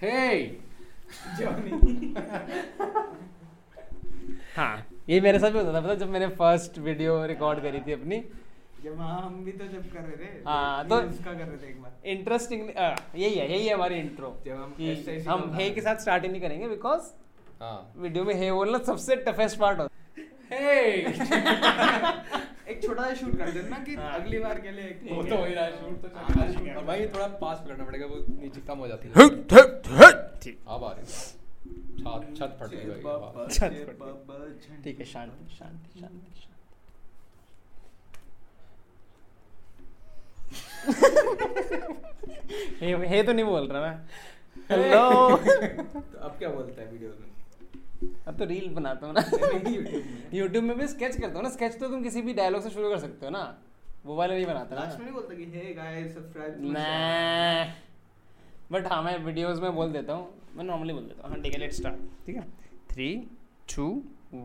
Hey! हाँ। ये मेरे साथ भी होता था पता जब मैंने फ़र्स्ट वीडियो रिकॉर्ड करी थी अपनी। जब हाँ हम भी तो जब कर रहे थे हाँ, तो- उसका कर रहे थे एक बार। इंटरेस्टिंग यही है यही है हमारी इंट्रो जब हम कि हम हे के साथ स्टार्ट ही नहीं करेंगे बिकॉज़ हाँ। वीडियो में हे बोलना सबसे टफेस्ट पार्ट होता Hey! एक छोटा सा शूट कर देना कि हाँ। अगली बार के लिए एक वो तो हो ही रहा है शूट तो चल रहा है और भाई थोड़ा पास पकड़ना पड़ेगा वो नीचे कम हो जाती है। ठीक। अब आ रही है। छत छत फट गई भाई छत फट गई। ठीक है शांति शांति शांति शांति। हे हे तो नहीं बोल रहा मैं। हेलो तो अब क्या बोलता है वीडियो में? अब तो रील बनाता हूँ ना। YouTube में। यूट्यूब में भी स्केच करता हूँ ना। स्केच तो तुम किसी भी डायलॉग से शुरू कर सकते हो ना। वो वाले नहीं बनाता ना। नहीं बोलता कि हे गाइस सब्सक्राइब मैं बट हाँ मैं वीडियोस में बोल देता हूँ। मैं नॉर्मली बोल देता हूँ। हाँ ठीक है लेट स्टार्ट ठीक है? थ्री टू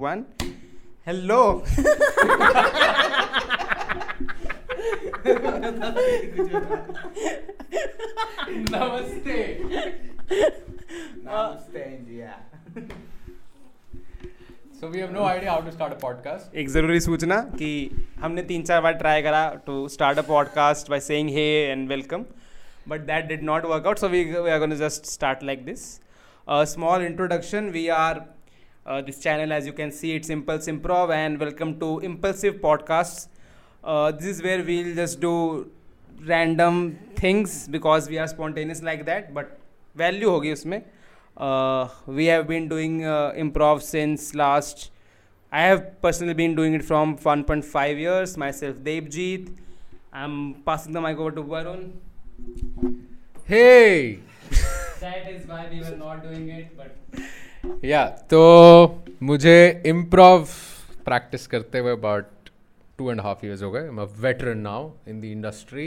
वन हेलो नमस्ते नमस्ते India so we have no idea how to start a podcast एक ज़रूरी सूचना कि हमने तीन चार बार ट्राई करा to start a podcast by saying hey and welcome but that did not work out so we we are gonna just start like this small introduction we are this channel as you can see it's impulse improv and welcome to impulsive podcast this is where we'll just do random things because we are spontaneous like that, but value होगी उसमें। uh, we have been doing uh, improv since last I have personally been doing it from 1.5 years myself Devjit I'm passing the mic over to Varun hey that is why we were not doing it but या तो मुझे improv practice करते हुए about two and half years हो गए I am veteran now in the industry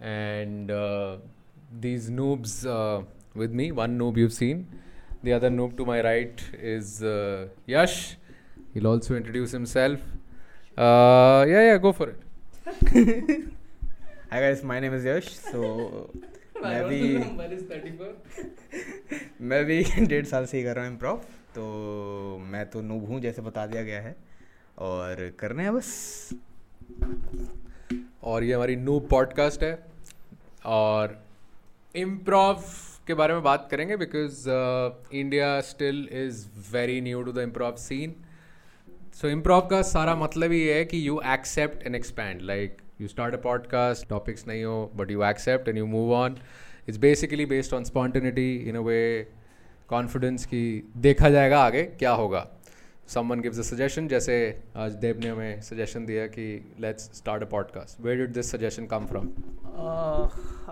and these noobs with me one noob you've seen. The other noob to my right is uh, Yash. He'll also introduce himself. Uh, yeah yeah go for it. Hi guys my name is Yash so मैं भी is 34 मैं भी डेढ़ साल से ही कर रहा हूँ इम्प्रोव तो मैं तो नूब हूँ जैसे बता दिया गया है। और करने हैं बस। और ये हमारी नूब पॉडकास्ट है। और इम्प्रोव के बारे में बात करेंगे because India still is very new to the improv scene so improv का सारा मतलब ही है कि you accept and expand like you start a podcast topics नहीं हो but you accept and you move on it's basically based on spontaneity in a way confidence की देखा जाएगा आगे क्या होगा। समवन गिव्स अ सजेशन जैसे आज देव ने हमें सजेशन दिया कि let's start a podcast where did this suggestion come from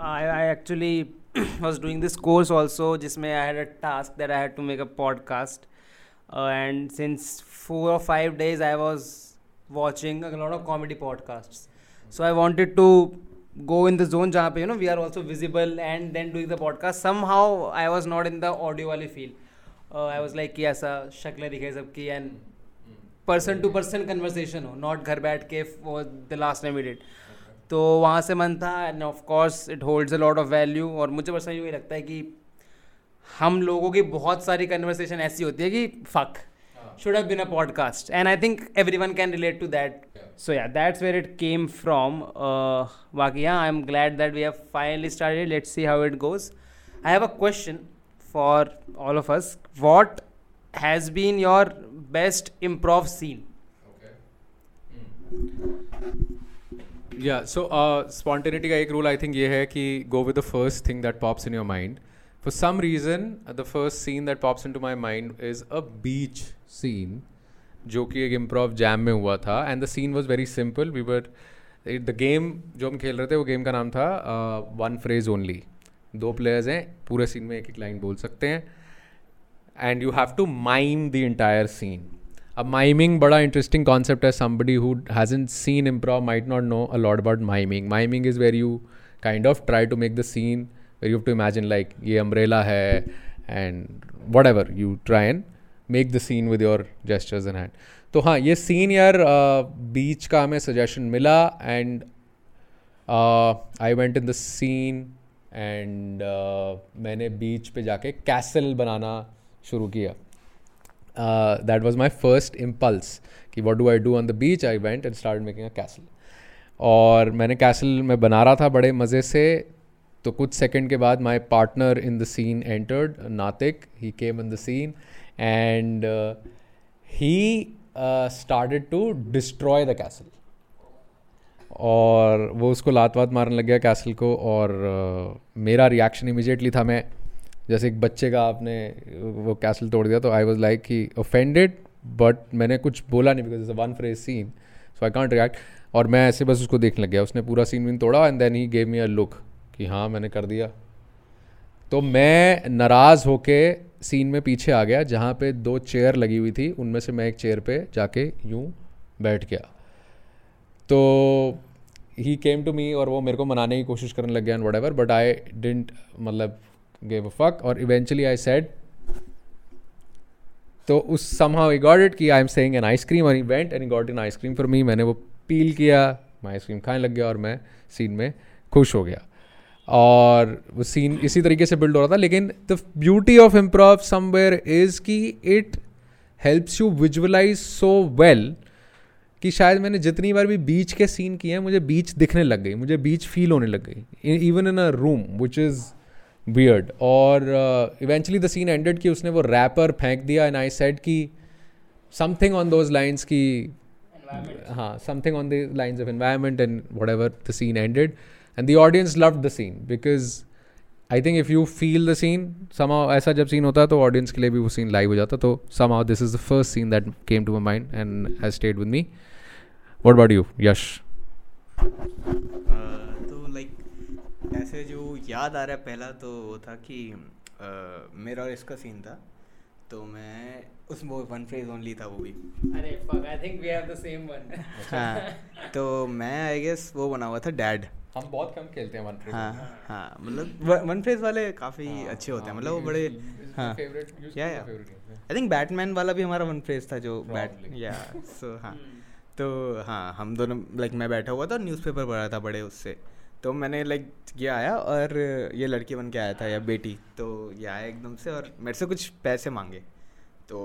I actually was doing this course also जिसमें I had a task that I had to make a podcast uh, and since four or five days I was watching a lot of comedy podcasts so I wanted to go in the zone जहाँ पे you know we are also visible and then doing the podcast somehow I was not in the audio वाली feel uh, I was like कि ऐसा शक्लें दिखे सबकी and person to person conversation हो not घर बैठ के द लास्ट टाइम डिड तो वहाँ से मन था and of course it holds a lot of value और मुझे बस यही लगता है कि हम लोगों की बहुत सारी कन्वर्सेशन ऐसी होती है कि fuck should have been a podcast and I think everyone can relate to that so yeah that's where it came from बाकी हाँ I am glad that we have finally started let see how it goes I have a question for all of us what has been your best improv scene या so spontaneity का एक rule I think ये है कि go with the first thing that pops in your mind for some reason the first scene that pops into my mind is a beach scene जो कि एक improv jam में हुआ था. And the scene was very simple we were the game जो हम खेल रहे थे, वो गेम का नाम था वन फ्रेज ओनली दो प्लेयर्स हैं, पूरे सीन में एक एक लाइन बोल सकते हैं. And you have to mime the entire scene अब माइमिंग बड़ा इंटरेस्टिंग कॉन्सेप्ट है। Somebody who hasn't seen improv might not know a lot about miming miming is where you kind of try to make the scene where you to imagine like ये umbrella है and whatever you try and make the scene with your gestures in hand तो हाँ ये scene यार बीच का हमें suggestion मिला and I went in Deen and मैंने बीच पे जाके कैसल बनाना शुरू किया। That was my first impulse कि what do I do on the beach I went and start making a castle और मैंने कैसल में बना रहा था बड़े मज़े से। तो कुछ सेकंड के बाद my partner in the scene entered Natik he came in the scene and he started to destroy the castle और वो उसको लात वात मारने लग गया कैसल को और uh, मेरा रिएक्शन इमिजिएटली था मैं जैसे एक बच्चे का आपने वो कैसल तोड़ दिया तो आई वॉज़ लाइक कि ऑफेंडेड बट मैंने कुछ बोला नहीं because is one phrase scene so I can't react और मैं ऐसे बस उसको देखने लग गया, उसने पूरा सीन विन तोड़ा and then he gave me a look कि हाँ मैंने कर दिया। तो मैं नाराज़ होके सीन में पीछे आ गया, जहाँ पे दो चेयर लगी हुई थी, उनमें से मैं एक चेयर पे जाके यूँ बैठ गया। तो ही केम टू मी और वो मेरे को मनाने की कोशिश करने लग गया and whatever but I didn't मतलब गेव अ फक और इवेंचुअली आई सेड तो उस समहाउ आई गॉट इट कि I am saying an ice cream और event and got in ice cream for me मैंने वो पील किया मैं आइसक्रीम खाने लग गया, और मैं सीन में खुश हो गया। और वो सीन इसी तरीके से बिल्ड हो रहा था, लेकिन the beauty of improv somewhere is कि it helps you visualise so well कि शायद मैंने जितनी बार भी बीच के सीन किए हैं, मुझे बीच दिखने लग गई, मुझे बीच फील होने लग गई even in a room which is beard और इवेंचुअली द सीन एंडेड कि उसने वो रैपर फेंक दिया एंड आई सेड कि समथिंग ऑन दोज लाइन्स की हाँ something on the lines of environment and whatever the scene ended and the audience love the scene because I think if you feel the scene somehow ऐसा जब scene होता है तो audience के लिए भी वो सीन लाइव हो जाता. तो somehow this is the first scene that came to my mind and has stayed with me what about you Yash ऐसे जो याद आ रहा है पहला तो वो था कि uh, मेरा और इसका सीन था तो मैं उस वो वन फ्रेज ओनली था वो भी। अरे fuck I think we have the same one हाँ तो मैं आई गेस वो बना हुआ था डैड हम बहुत कम खेलते हैं वन फ्रेज हाँ हाँ मतलब वन फ्रेज वाले काफ़ी हाँ, अच्छे होते हैं हाँ, मतलब वो बड़े हाँ। Yeah yeah. I think Batman वाला भी हमारा वन फ्रेज था जो बैट या सो हाँ। तो हाँ हम दोनों लाइक मैं बैठा हुआ था और न्यूज़पेपर पढ़ रहा था बड़े उससे। तो मैंने लाइक ये आया और ये लड़की बन के आया था या बेटी तो ये आया एकदम से और मेरे से कुछ पैसे मांगे। तो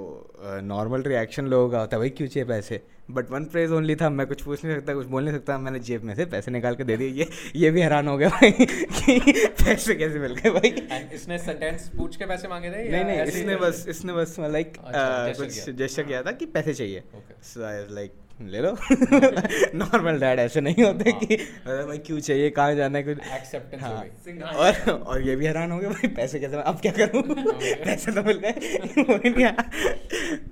नॉर्मल रिएक्शन लोगों का होता है भाई क्यों चाहिए पैसे? बट वन फ्रेज ओनली था मैं कुछ पूछ नहीं सकता कुछ बोल नहीं सकता मैंने जेब में से पैसे निकाल के दे दिए। ये ये भी हैरान हो गया भाई कि पैसे कैसे मिल गए भाई। And इसने सेंटेंस पूछ के पैसे मांगे थे नहीं नहीं इसने बस इसने बस लाइक अच्छा, कुछ किया। किया था कि पैसे चाहिए। सो आई लाइक ले लो। नॉर्मल डैड ऐसे नहीं होते हाँ। कि अरे भाई क्यों चाहिए कहाँ जाना है कुछ। Acceptance हो हाँ। और और ये भी हैरान हो गया भाई पैसे कैसे अब क्या करूँ? पैसे तो मिल गए।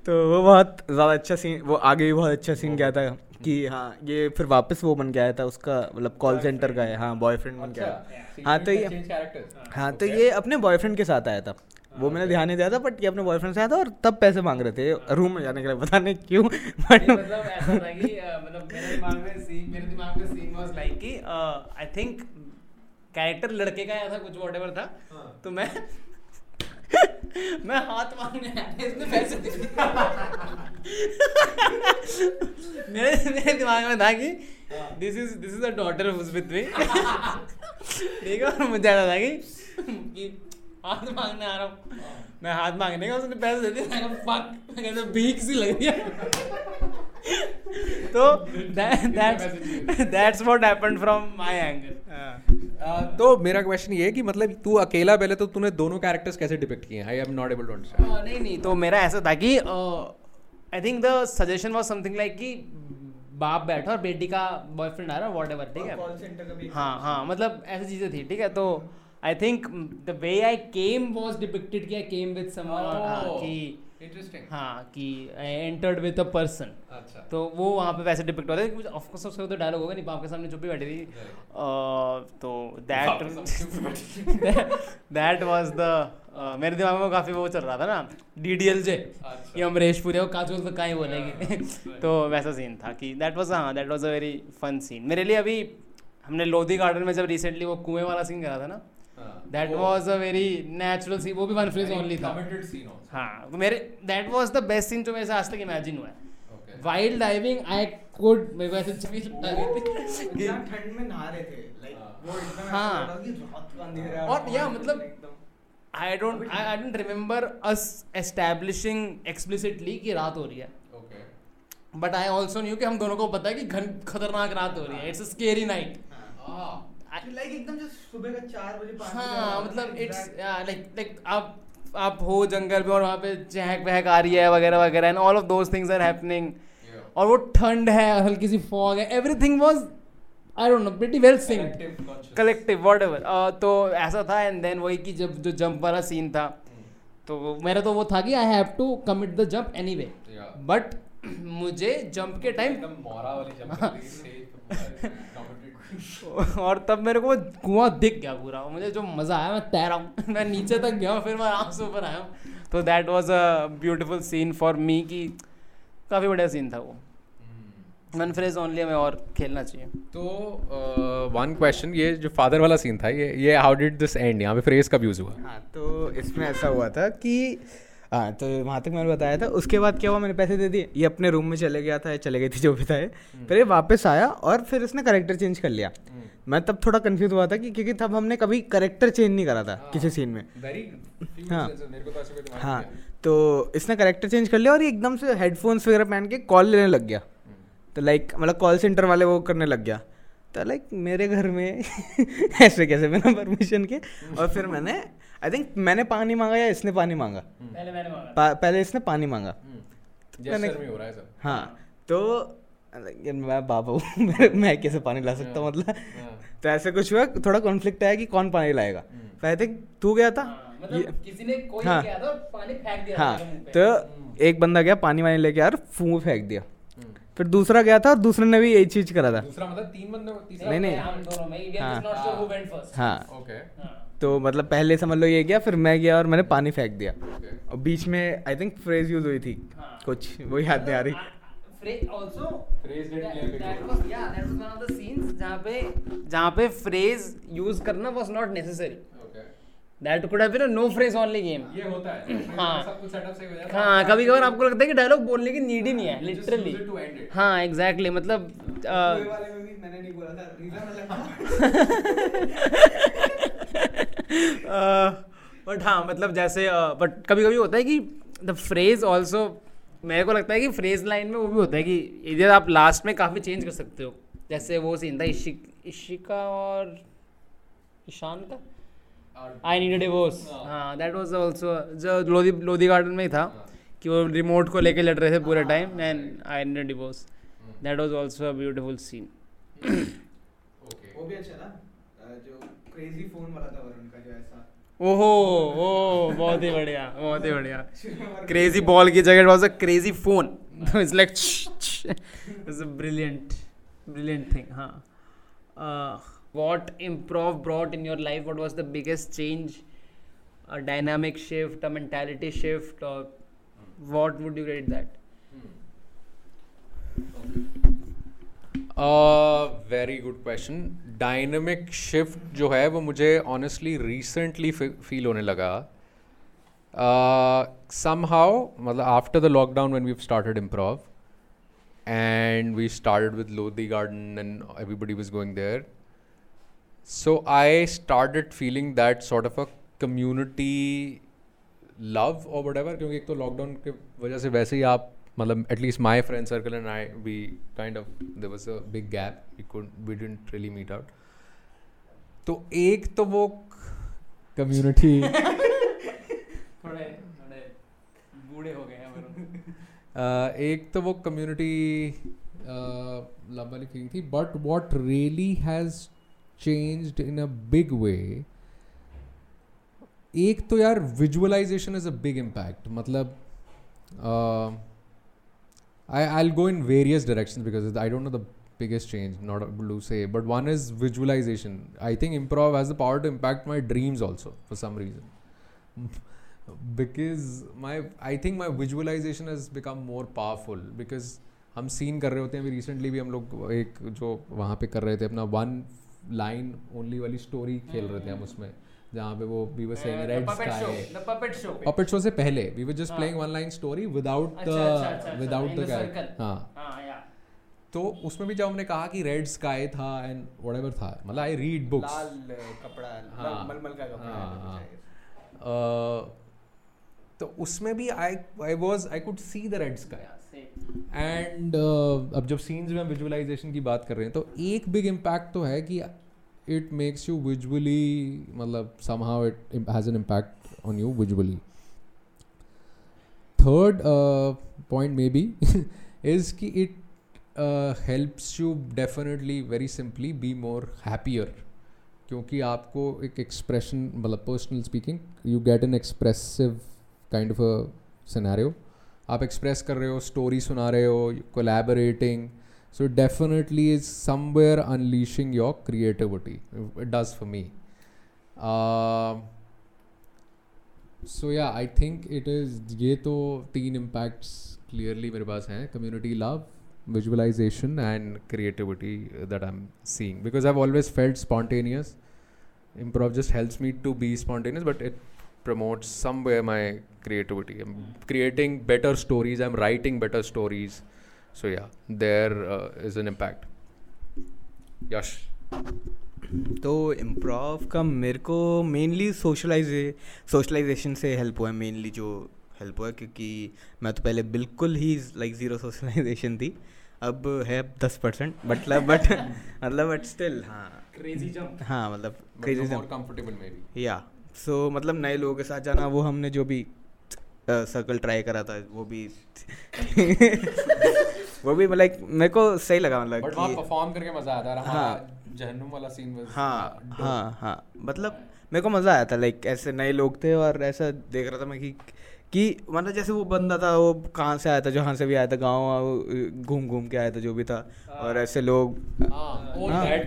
तो वो बहुत ज़्यादा अच्छा सीन वो आगे भी बहुत अच्छा सीन गया था कि हाँ ये फिर वापस वो बन के आया था उसका मतलब कॉल सेंटर का है। हाँ बॉयफ्रेंड बन के आया अच्छा, हाँ तो ये? हाँ तो ये अपने बॉयफ्रेंड के साथ आया था। वो मैंने ध्यान नहीं दिया था बट ये अपने बॉयफ्रेंड से आया था और तब पैसे मांग रहे थे रूम में जाने के लिए पता नहीं क्यों बट मतलब ऐसा था कि मतलब मेरे दिमाग में सीन मेरे दिमाग में सीन वाज लाइक कि आई थिंक कैरेक्टर लड़के का आया था कुछ व्हाटएवर था तो मैं मैं हाथ मांगने आया इसने पैसे दे मेरे मेरे दिमाग में था कि this is this is a daughter who's with me ठीक है और मुझे ऐसा था कि हाथ मांगने आ रहा हूँ। मैं हाथ मांगने का उसने पैसे दे दिए। मैं फक मैं कहता भीख सी लग रही है। तो that's that's what happened from my angle तो मेरा क्वेश्चन ये है कि मतलब तू अकेला पहले तो तूने दोनों कैरेक्टर्स कैसे डिपिक्ट किए I am not able to understand नहीं नहीं तो मेरा ऐसा था कि I think the suggestion was something like कि बाप बैठा और बेटी का बॉयफ्रेंड आ रहा है? व्हाटएवर ठीक है हाँ हाँ मतलब ऐसी चीज़ें थी ठीक है? तो I think the way I came was depicted कि आई केम विद समवन कि इंटरेस्टिंग हाँ कि एंटर्ड विद अ पर्सन अच्छा। तो वो वहाँ पे वैसे डिपिक्ट होता है ऑफ़ कोर्स उसका तो डायलॉग होगा नहीं बाप के सामने चुप्पी बैठी थी। तो दैट दैट वाज द मेरे दिमाग में काफ़ी वो चल रहा था ना डी डी एल जे। ये अमरीश पुरी वो काजोल तो कहाँ ही बोलेंगे तो वैसा सीन था कि दैट वाज हाँ that was a very fun scene मेरे लिए अभी हमने लोधी गार्डन में जब रिसेंटली वो कुएँ वाला सीन करा था ना that was a very natural scene वो भी वन फ्रेज ओनली था. कमिटेड सीन आल्सो हाँ तो मेरे that was the best scene जो मेरे से आज तक इमेजिन हुआ है. वाइल्ड डाइविंग आई कुड मेरे को ऐसे आ गई थी. कि ठंड में नहा रहे थे लाइक हाँ. और या मतलब I don't I I don't remember us establishing explicitly कि रात हो रही है. बट आई ऑल्सो न्यू कि हम दोनों को पता है कि घन खतरनाक रात हो रही है. It's a scary night. Like एकदम जो सुबह का चार बजे हाँ मतलब इट्स लाइक लाइक आप आप हो जंगल में और वहाँ पे चहक वहक आ रही है वगैरह वगैरह and all of those things are happening और वो ठंड है हल्की सी फॉग है everything was I don't know pretty well consciousness. Collective what तो ऐसा था एंड देन वही कि जब जो जंप वाला सीन था तो मेरा तो वो था कि I have to commit the jump anyway but मुझे जंप के टाइम और तब मेरे को कुआँ दिख गया पूरा। मुझे जो मज़ा आया मैं तैरा हूँ। मैं नीचे तक गया फिर मैं आराम से ऊपर आया हूँ। तो that was a beautiful scene for me कि काफ़ी बढ़िया सीन था वो. वन फ्रेज ओनली हमें और खेलना चाहिए। तो वन क्वेश्चन ये जो फादर वाला सीन था ये ये हाउ डिड दिस एंड यहाँ पे फ्रेज कब यूज़ हुआ। हाँ तो इसमें ऐसा हुआ था कि हाँ तो वहाँ तक मैंने बताया था। उसके बाद क्या हुआ मैंने पैसे दे दिए। ये अपने रूम में चले गया था या चले गई थी जो भी था फिर ये वापस आया और फिर उसने करेक्टर चेंज कर लिया। मैं तब थोड़ा कंफ्यूज हुआ था कि क्योंकि तब हमने कभी करेक्टर चेंज नहीं करा था किसी सीन में। हाँ। तो हाँ। तो इसने करेक्टर चेंज कर लिया और ये एकदम से हेडफोन्स वगैरह पहन के कॉल लेने लग गया। तो लाइक मतलब कॉल सेंटर वाले वो करने लग गया। तो लाइक मेरे घर में ऐसे कैसे बिना परमिशन के? और फिर मैंने आई थिंक मैंने पानी मांगा या इसने पानी मांगा? पहले मैंने मांगा। पा- पहले इसने पानी मांगा। हम्म। मैंने- हो रहा है हाँ तो मैं बाबा हूँ मैं- कैसे पानी ला सकता हूँ मतलब? हाँ। तो ऐसे कुछ हुआ थोड़ा कॉन्फ्लिक्ट आया कि कौन पानी लाएगा? तो आई थिंक तू गया था? हाँ, मतलब किसी ने कोई हाँ। किया था और पानी फेंक दिया हाँ था मेरे मुँह पे। तो एक बंदा गया पानी वानी लेके यार फूह फेंक दिया। हम्म। फिर दूसरा गया था और दूसरे ने भी यही चीज़ करा था। नहीं हाँ। हाँ। तो मतलब पहले समझ लो ये गया फिर मैं गया और मैंने पानी फेंक दिया। और बीच में आई थिंक फ्रेज यूज़ हुई थी। कुछ वो याद नहीं आ रही। जहाँ पे जहाँ पे फ्रेज यूज़ करना was not necessary could have been a no phrase only ये होता है। हाँ। सब कुछ सेटअप सही हो जाता है। हाँ कभी कभार आपको लगता है कि डायलॉग बोलने की नीड ही नहीं है लिटरली हाँ एग्जैक्टली मतलब uh, मैंने नहीं बोला था बट हाँ मतलब जैसे बट कभी कभी होता है कि द फ्रेज ऑल्सो मेरे को लगता है कि फ्रेज लाइन में वो भी होता है कि इधर आप लास्ट में काफ़ी चेंज कर सकते हो। जैसे वो सीन था इशिक इशिका और ईशान का? आई नीड डिवोर्स हाँ। हाँ दैट वाज आल्सो जो लोधी लोधी गार्डन में ही था हाँ। कि वो रिमोट को लेके लड़ रहे थे पूरे time and I need divorce that was also a beautiful scene वो भी अच्छा था जो क्रेजी फ़ोन वाला था वरुण का जो ऐसा। ओहो ओ बहुत ही बढ़िया बहुत ही बढ़िया। क्रेजी बॉल की। जगह was a crazy phone it's like it's a brilliant brilliant thing हाँ। what improv brought in your life what was the biggest change a dynamic shift a mentality shift or what would you rate that very good question dynamic shift जो है वो मुझे honestly recently feel होने लगा somehow मतलब after the lockdown when we started improv and we started with Lodhi Garden and everybody was going there so I started feeling that sort of a community love और whatever क्योंकि एक तो lockdown के वजह से वैसे ही आप मतलब at least my friend circle and I we kind of there was a big gap we could we didn't really meet out तो एक तो वो कम्युनिटी थोड़े थोड़े बूढ़े हो गए हैं एक तो वो कम्युनिटी लव वाली फीलिंग थी but what really has change in a big way एक तो यार visualization is a big impact मतलब I I go in various direction because I don't know the biggest change not to say but one is visualization I think improv has the power to impact my dreams also for some reason because my I think my visualization has become more powerful because हम scene कर रहे होते हैं। अभी recently भी हम लोग एक जो वहाँ पे कर रहे थे अपना वन लाइन ओनली वाली स्टोरी खेल रहे थे हम उसमें जहाँ पे वो we were saying red sky the puppet show puppet show से पहले we were just. Playing one line story without the without the circle. हाँ। हाँ तो उसमें भी जब हमने कहा कि रेड स्काई था एंड वट था मतलब आई रीड बुक्स लाल कपड़ा हाँ, मलमल का कपड़ा हाँ, हाँ। तो उसमें भी I I was I could see the red sky. And uh, अब जब सीन्स में हम विजुअलाइजेशन की बात कर रहे हैं तो एक बिग इम्पैक्ट तो है कि इट मेक्स यू विजुअली मतलब somehow it has an impact on you visually third point maybe is कि it helps you definitely very simply be more happier क्योंकि आपको एक एक्सप्रेशन मतलब personal speaking you get an expressive kind of a scenario आप express कर रहे हो story सुना रहे हो collaborating so definitely is somewhere unleashing your creativity it does for me so या आई थिंक इट इज़ ये तो तीन इम्पैक्ट्स क्लियरली मेरे पास हैं community love visualization and creativity that I am seeing because I have always felt spontaneous improv just help me to be spontaneous but it promotes somewhere my creativity. I'm creating better stories, I'm writing better stories. So, yeah, there uh, is an impact. Yash. तो improv का मेरे को mainly socialise socialisation से help हुआ mainly जो help हुआ है क्योंकि मैं तो पहले बिल्कुल ही लाइक ज़ीरो सोशलाइजेशन थी अब है दस परसेंट बट बट मतलब बट मतलब, स्टिल हाँ क्रेजी जम्प हाँ मतलब क्रेजी जम्प कंफर्टेबल मेरी या सो so, मतलब नए लोगों के साथ जाना वो हमने जो भी सर्कल ट्राई करा था वो भी वो भी लाइक मेरे को सही लगा मतलब बट वहाँ perform करके मज़ा आता था हाँ हाँ। जहन्नुम वाला सीन वाज हाँ हाँ हाँ हाँ मतलब मेरे को मज़ा आया था लाइक ऐसे नए लोग थे और ऐसा देख रहा था मैं कि कि मतलब जैसे वो बंदा था वो कहाँ से आया था जहाँ से भी आया था गाँव घूम घूम के आया था जो भी था और ऐसे लोग हाँ, हाँ। oh. हाँ हाँ,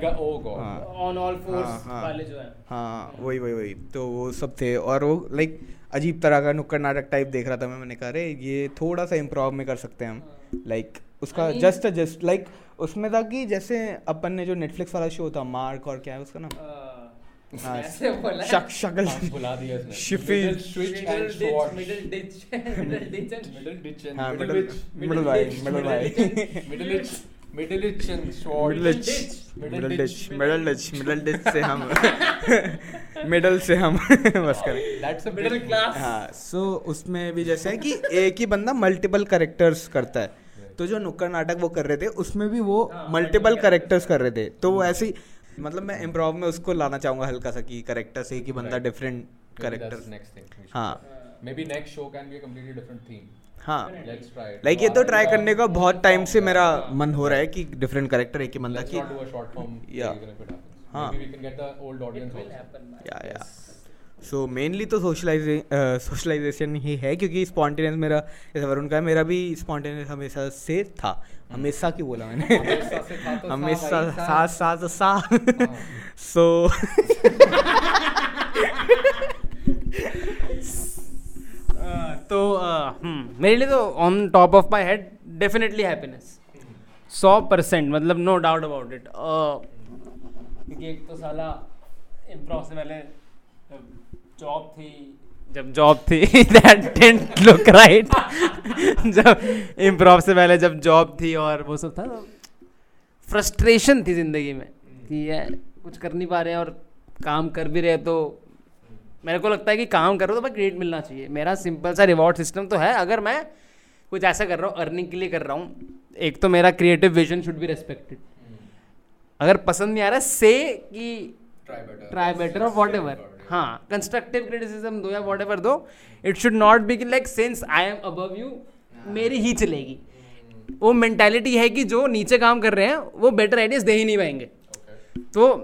हाँ। है. हाँ वही वही वही तो वो सब थे और वो लाइक अजीब तरह का नुक्कड़ नाटक टाइप देख रहा था मैं मैंने कहा अरे ये थोड़ा सा इम्प्रोव में कर सकते हैं हम लाइक उसका जस्ट जस्ट लाइक उसमें था कि जैसे अपन ने जो नेटफ्लिक्स वाला शो था मार्क और क्या है उसका नाम हाँ, है? हाँ सो उसमें भी जैसे है कि एक ही बंदा मल्टीपल करेक्टर्स करता है। तो जो नुक्कड़ नाटक वो कर रहे थे उसमें भी वो मल्टीपल करेक्टर्स कर रहे थे। तो वो ऐसी मतलब मैं इम्प्रोव में उसको लाना चाहूँगा हल्का सा कि करेक्टर से कि बंदा different character next maybe next show can be a different theme हाँ। लाइक हाँ। ये तो ट्राई करने का बहुत टाइम से मेरा मन हो रहा है कि डिफरेंट करेक्टर एक ही बंदा की या। हाँ। या या सो मेनली तो सोशलाइजे सोशलाइजेशन ही है क्योंकि स्पॉन्टेनियस मेरा जैसे वरुण का है मेरा भी स्पॉन्टेनियस हमेशा से था। हमेशा क्यों बोला मैंने? हमेशा से था तो हमेशा था। भाई, साथ साथ सा. सो तो uh, मेरे लिए तो on top of my head definitely happiness सौ परसेंट मतलब नो डाउट अबाउट इट क्योंकि एक तो साला इम्प्रोव से पहले जॉब थी जब जॉब थी दैट डिडंट लुक राइट जब इम्प्रोव से पहले जब जॉब थी और वो सब था फ्रस्ट्रेशन थी ज़िंदगी में कि ये कुछ कर नहीं पा रहे हैं और काम कर भी रहे तो मेरे को लगता है कि काम करो तो भाई क्रेडिट मिलना चाहिए। मेरा सिंपल सा रिवॉर्ड सिस्टम तो है अगर मैं कुछ ऐसा कर रहा हूँ अर्निंग के लिए कर रहा हूँ एक तो मेरा creative vision should be respected अगर पसंद नहीं आ रहा से कि ट्राई बेटर और वॉट एवर हाँ कंस्ट्रक्टिव क्रिटिसिज्म दो या वॉट एवर दो it should not be like since I am above you मेरी ही चलेगी। वो मेंटालिटी है कि जो नीचे काम कर रहे हैं वो बेटर आइडियाज़ दे ही नहीं पाएँगे। Okay. तो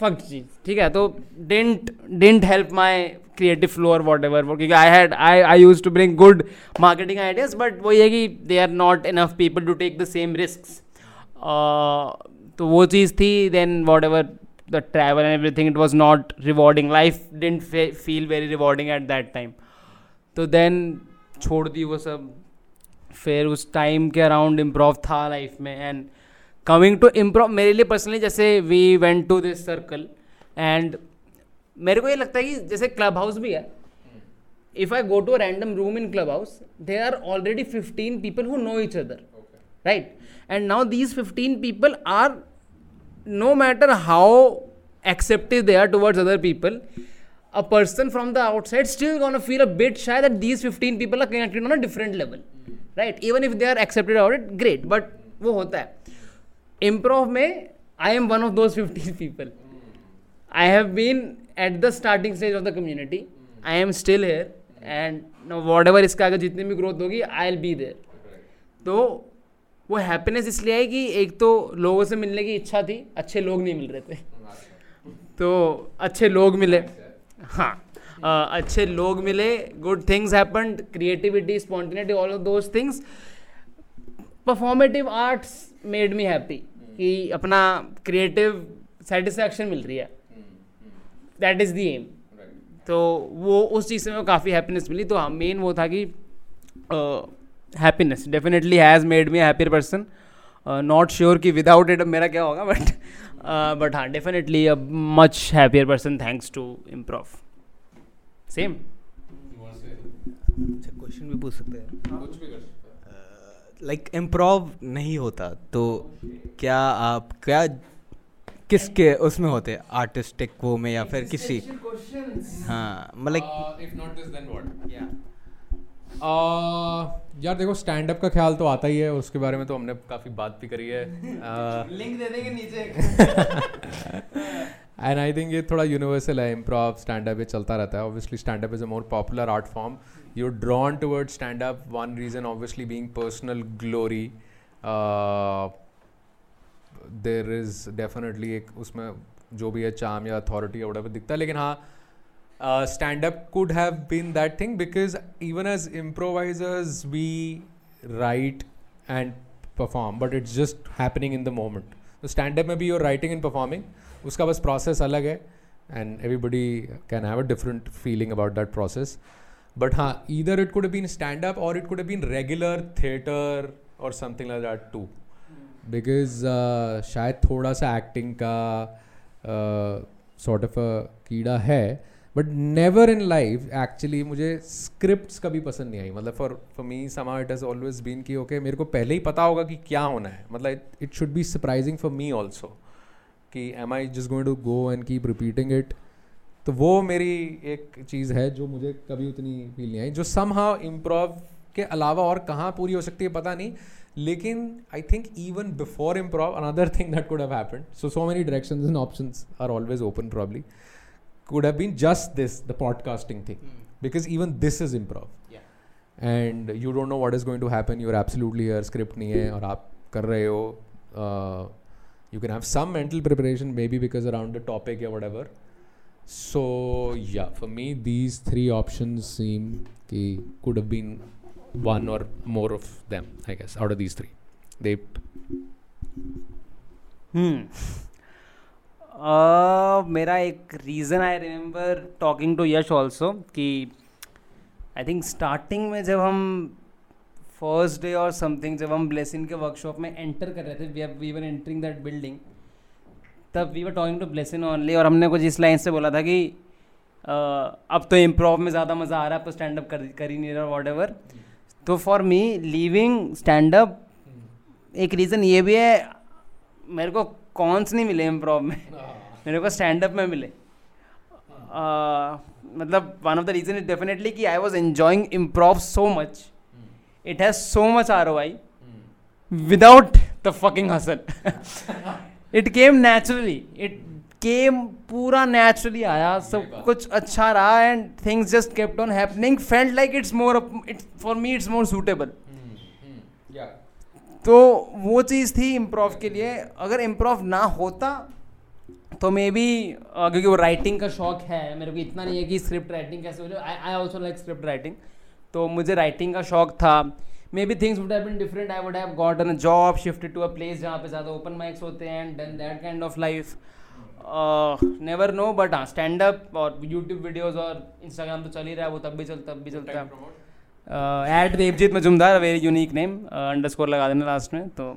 फक चीज़ ठीक है तो didn't didn't help my creative flow और वॉट एवर क्योंकि I had I I use to bring good marketing ideas but वो ये कि they are not enough people to take the same risk तो वो चीज़ थी then whatever the travel and everything it was not rewarding life didn't feel very rewarding at that time तो then छोड़ दी वो सब। फिर उस टाइम के अराउंड इम्प्रोव था लाइफ में एंड कमिंग टू इम्प्रोव मेरे लिए पर्सनली जैसे we went to this circle and मेरे को ये लगता है कि जैसे क्लब हाउस भी है। If I go to a random room in Clubhouse they are already fifteen people who know each other right? And now these 15 people are no matter how accepted they are towards other people a person from the outside still gonna feel a bit शायद that these fifteen people are connected on a different level right even if they are accepted our it great but वो होता है। Improv में I am one of those fifteen people I have been at the starting stage of the community I am still here and whatever इसका अगर जितनी भी growth होगी I'll be there तो वो हैप्पीनेस इसलिए है कि एक तो लोगों से मिलने की इच्छा थी अच्छे लोग नहीं मिल रहे थे। तो अच्छे लोग मिले। हाँ uh, अच्छे लोग मिले good things happened creativity spontaneity all of those things performative arts made me happy कि अपना क्रिएटिव सेटिस्फैक्शन मिल रही है। दैट इज़ दी एम तो वो उस चीज़ से काफ़ी हैप्पीनेस मिली। तो हाँ मेन वो था कि happiness definitely has made me happier person not sure कि विदाउट इट मेरा क्या होगा बट बट हाँ definitely a much happier person thanks to improv same अच्छा क्वेश्चन भी पूछ सकते हैं। लाइक इम्प्रोव नहीं होता तो क्या आप क्या किसके उसमें होते? आर्टिस्टिक वो में या फिर किसी? हाँ मतलब देन व्हाट यार देखो स्टैंड अप का ख्याल तो आता ही है उसके बारे में तो हमने काफ़ी बात भी करी है। लिंक दे देंगे नीचे। एंड आई थिंक ये थोड़ा यूनिवर्सल है इम्प्रोव स्टैंड अप ये चलता रहता है। Obviously stand up is a more popular art form you drawn toward stand up one reason obviously being personal glory there is definitely एक उसमें जो भी है चाम या अथॉरिटी या वडा दिखता है। लेकिन हाँ uh, stand up could have been that thing because even as improvisers we write and perform but it's just happening in the up maybe you're writing and performing uska bas process alag hai and everybody can have a different feeling about that process but huh, either it could have been stand up or it could have been regular theater or something like that too because uh, शायद थोड़ा सा acting का sort of कीड़ा है but never in life actually मुझे script कभी पसंद नहीं आई। मतलब for for me somehow it has always been कि ओके मेरे को पहले ही पता होगा कि क्या होना है। मतलब it should be surprising for me also कि am I just going to go and keep repeating it तो वो मेरी एक चीज़ है जो मुझे कभी उतनी फील नहीं आई, जो सम हाउ इम्प्रोव के अलावा और कहाँ पूरी हो सकती है, पता नहीं। लेकिन I think even before improv another thing that could have happened so so many directions and options are always open probably could have been just this the podcasting thing. Mm. because even this is improv. Yeah. and you don't know what is going to happen. You're absolutely here script nahi hai aur aap kar rahe ho. Uh, you can have some mental preparation maybe because around the topic or whatever. So yeah for me these three options seem ki could have been one or more of them i guess out of these three. They hmm Uh, मेरा एक reason I remember talking to Yash also कि I think starting में जब हम first day और something जब हम ब्लेसिन के वर्कशॉप में एंटर कर रहे थे we were entering that building तब we were talking to Blessin only और हमने कुछ इस लाइन से बोला था कि uh, अब तो इम्प्रोव में ज़्यादा मज़ा आ रहा है अब तो स्टैंड अप कर कर ही नहीं रहा वॉट एवर तो for me leaving stand up एक रीज़न ये भी है मेरे को कॉन्स नहीं मिले इम्प्रोव में। मेरे को स्टैंड अप में मिले। मतलब one of the reason is definitely कि I was enjoying improv so much it has so much R O I without the fucking hustle it came naturally it came पूरा naturally आया। सब कुछ अच्छा रहा and things just kept on happening felt like it's more it's for me it's more suitable तो वो चीज़ थी इम्प्रोव के लिए। अगर इम्प्रोव ना होता तो मे बी क्योंकि वो राइटिंग का शौक है मेरे को इतना नहीं है कि स्क्रिप्ट राइटिंग कैसे हो। जाए I also like script writing तो मुझे राइटिंग का शौक था। Maybe things would have been different I would have got a job shifted to a place जहाँ पे ज़्यादा ओपन माइक्स होते हैं and done that kind of life never know but हाँ स्टैंड अप और यूट्यूब वीडियोज़ और Instagram तो चल ही रहा है वो तब भी चलता तब भी चलता है। At Devjeet Majumdar very unique name underscore लगा देना लास्ट में तो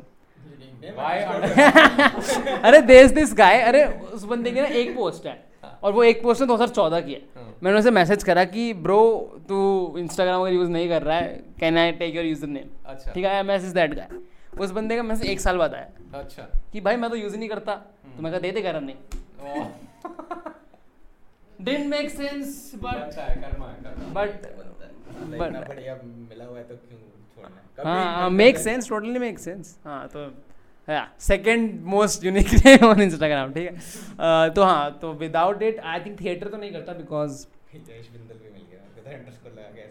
अरे देश दिस गाय अरे उस बंदे की ना एक पोस्ट है और वो एक पोस्ट ने 2014 की है। हाँ। मैंने उसे मैसेज करा कि ब्रो तू इंस्टाग्राम अगर यूज़ नहीं कर रहा है can I take your user name ठीक है मैसेज दैट गाय उस बंदे का मैसेज एक साल बाद आया। अच्छा। कि भाई मैं तो यूज़ नहीं करता तो मैं कहा दे दे कर नहीं. डिडंट मेक सेंस बट है कर्मा है कर्मा बट है तो क्यों छोड़ना है? Make sense totally make sense तो second most unique name on Instagram ठीक है? तो हाँ तो without it I think theatre तो नहीं करता बिकॉज़ जयेश बिंदल भी मिल गया। विद अंडरस्कोर लगा के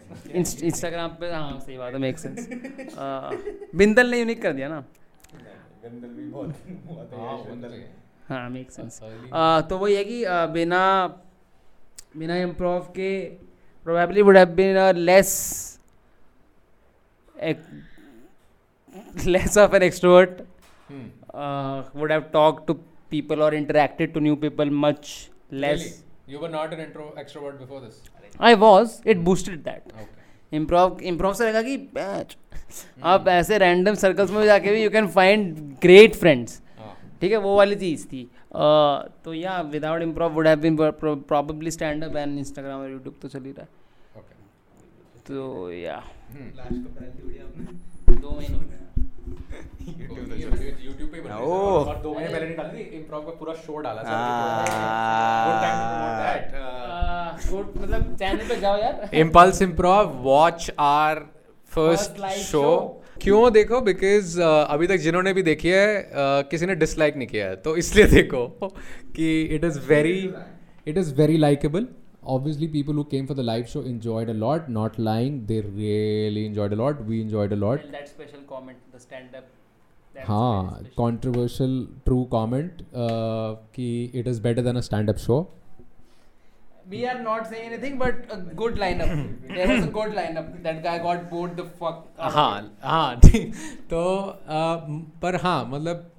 ऐसे। इंस्टाग्राम पे हाँ सही बात है मेक सेंस बिंदल ने यूनिक कर दिया ना? नहीं, बिंदल भी बहुत बहुत है हाँ वो बिंदल तो हाँ मेक सेंस तो वही है कि बिना बिना इम्प्रोव के probably would have been a less less of an extrovert Hmm. uh, would have talked to people or interacted to new people much less. Really? You were not an intro extrovert before this. I was. It boosted that. Okay. Improv improv से लगा कि "बैच, आप ऐसे random circles में जाके भी you can find great friends हाँ. ठीक है वो वाली चीज़ थी uh, तो या without improv would have been probably stand up and Instagram और यूट्यूब तो चल ही रहा है. तो या Hmm. लास्ट को पहली वीडियो आपने दो महीने YouTube पे YouTube YouTube पे ही बन रही है ओह। और दो महीने पहले निकाली थी इम्प्रोव का पूरा शो डाला था Ah. Uh, गुड मतलब चैनल पे जाओ यार Impulse Improv, watch our first, First live show. show. क्यों देखो? बिकॉज़ अभी तक जिन्होंने भी देखी है किसी ने डिसलाइक नहीं किया है। तो इसलिए देखो कि it is very it is very likeable obviously people who came for the live show enjoyed a lot not lying they really enjoyed a lot we enjoyed a lot special हाँ controversial true comment कि it is better than a stand up show We are not saying anything, but a good lineup. there was a good lineup. That guy got bored the fuck. हाँ हाँ ठीक तो पर हाँ मतलब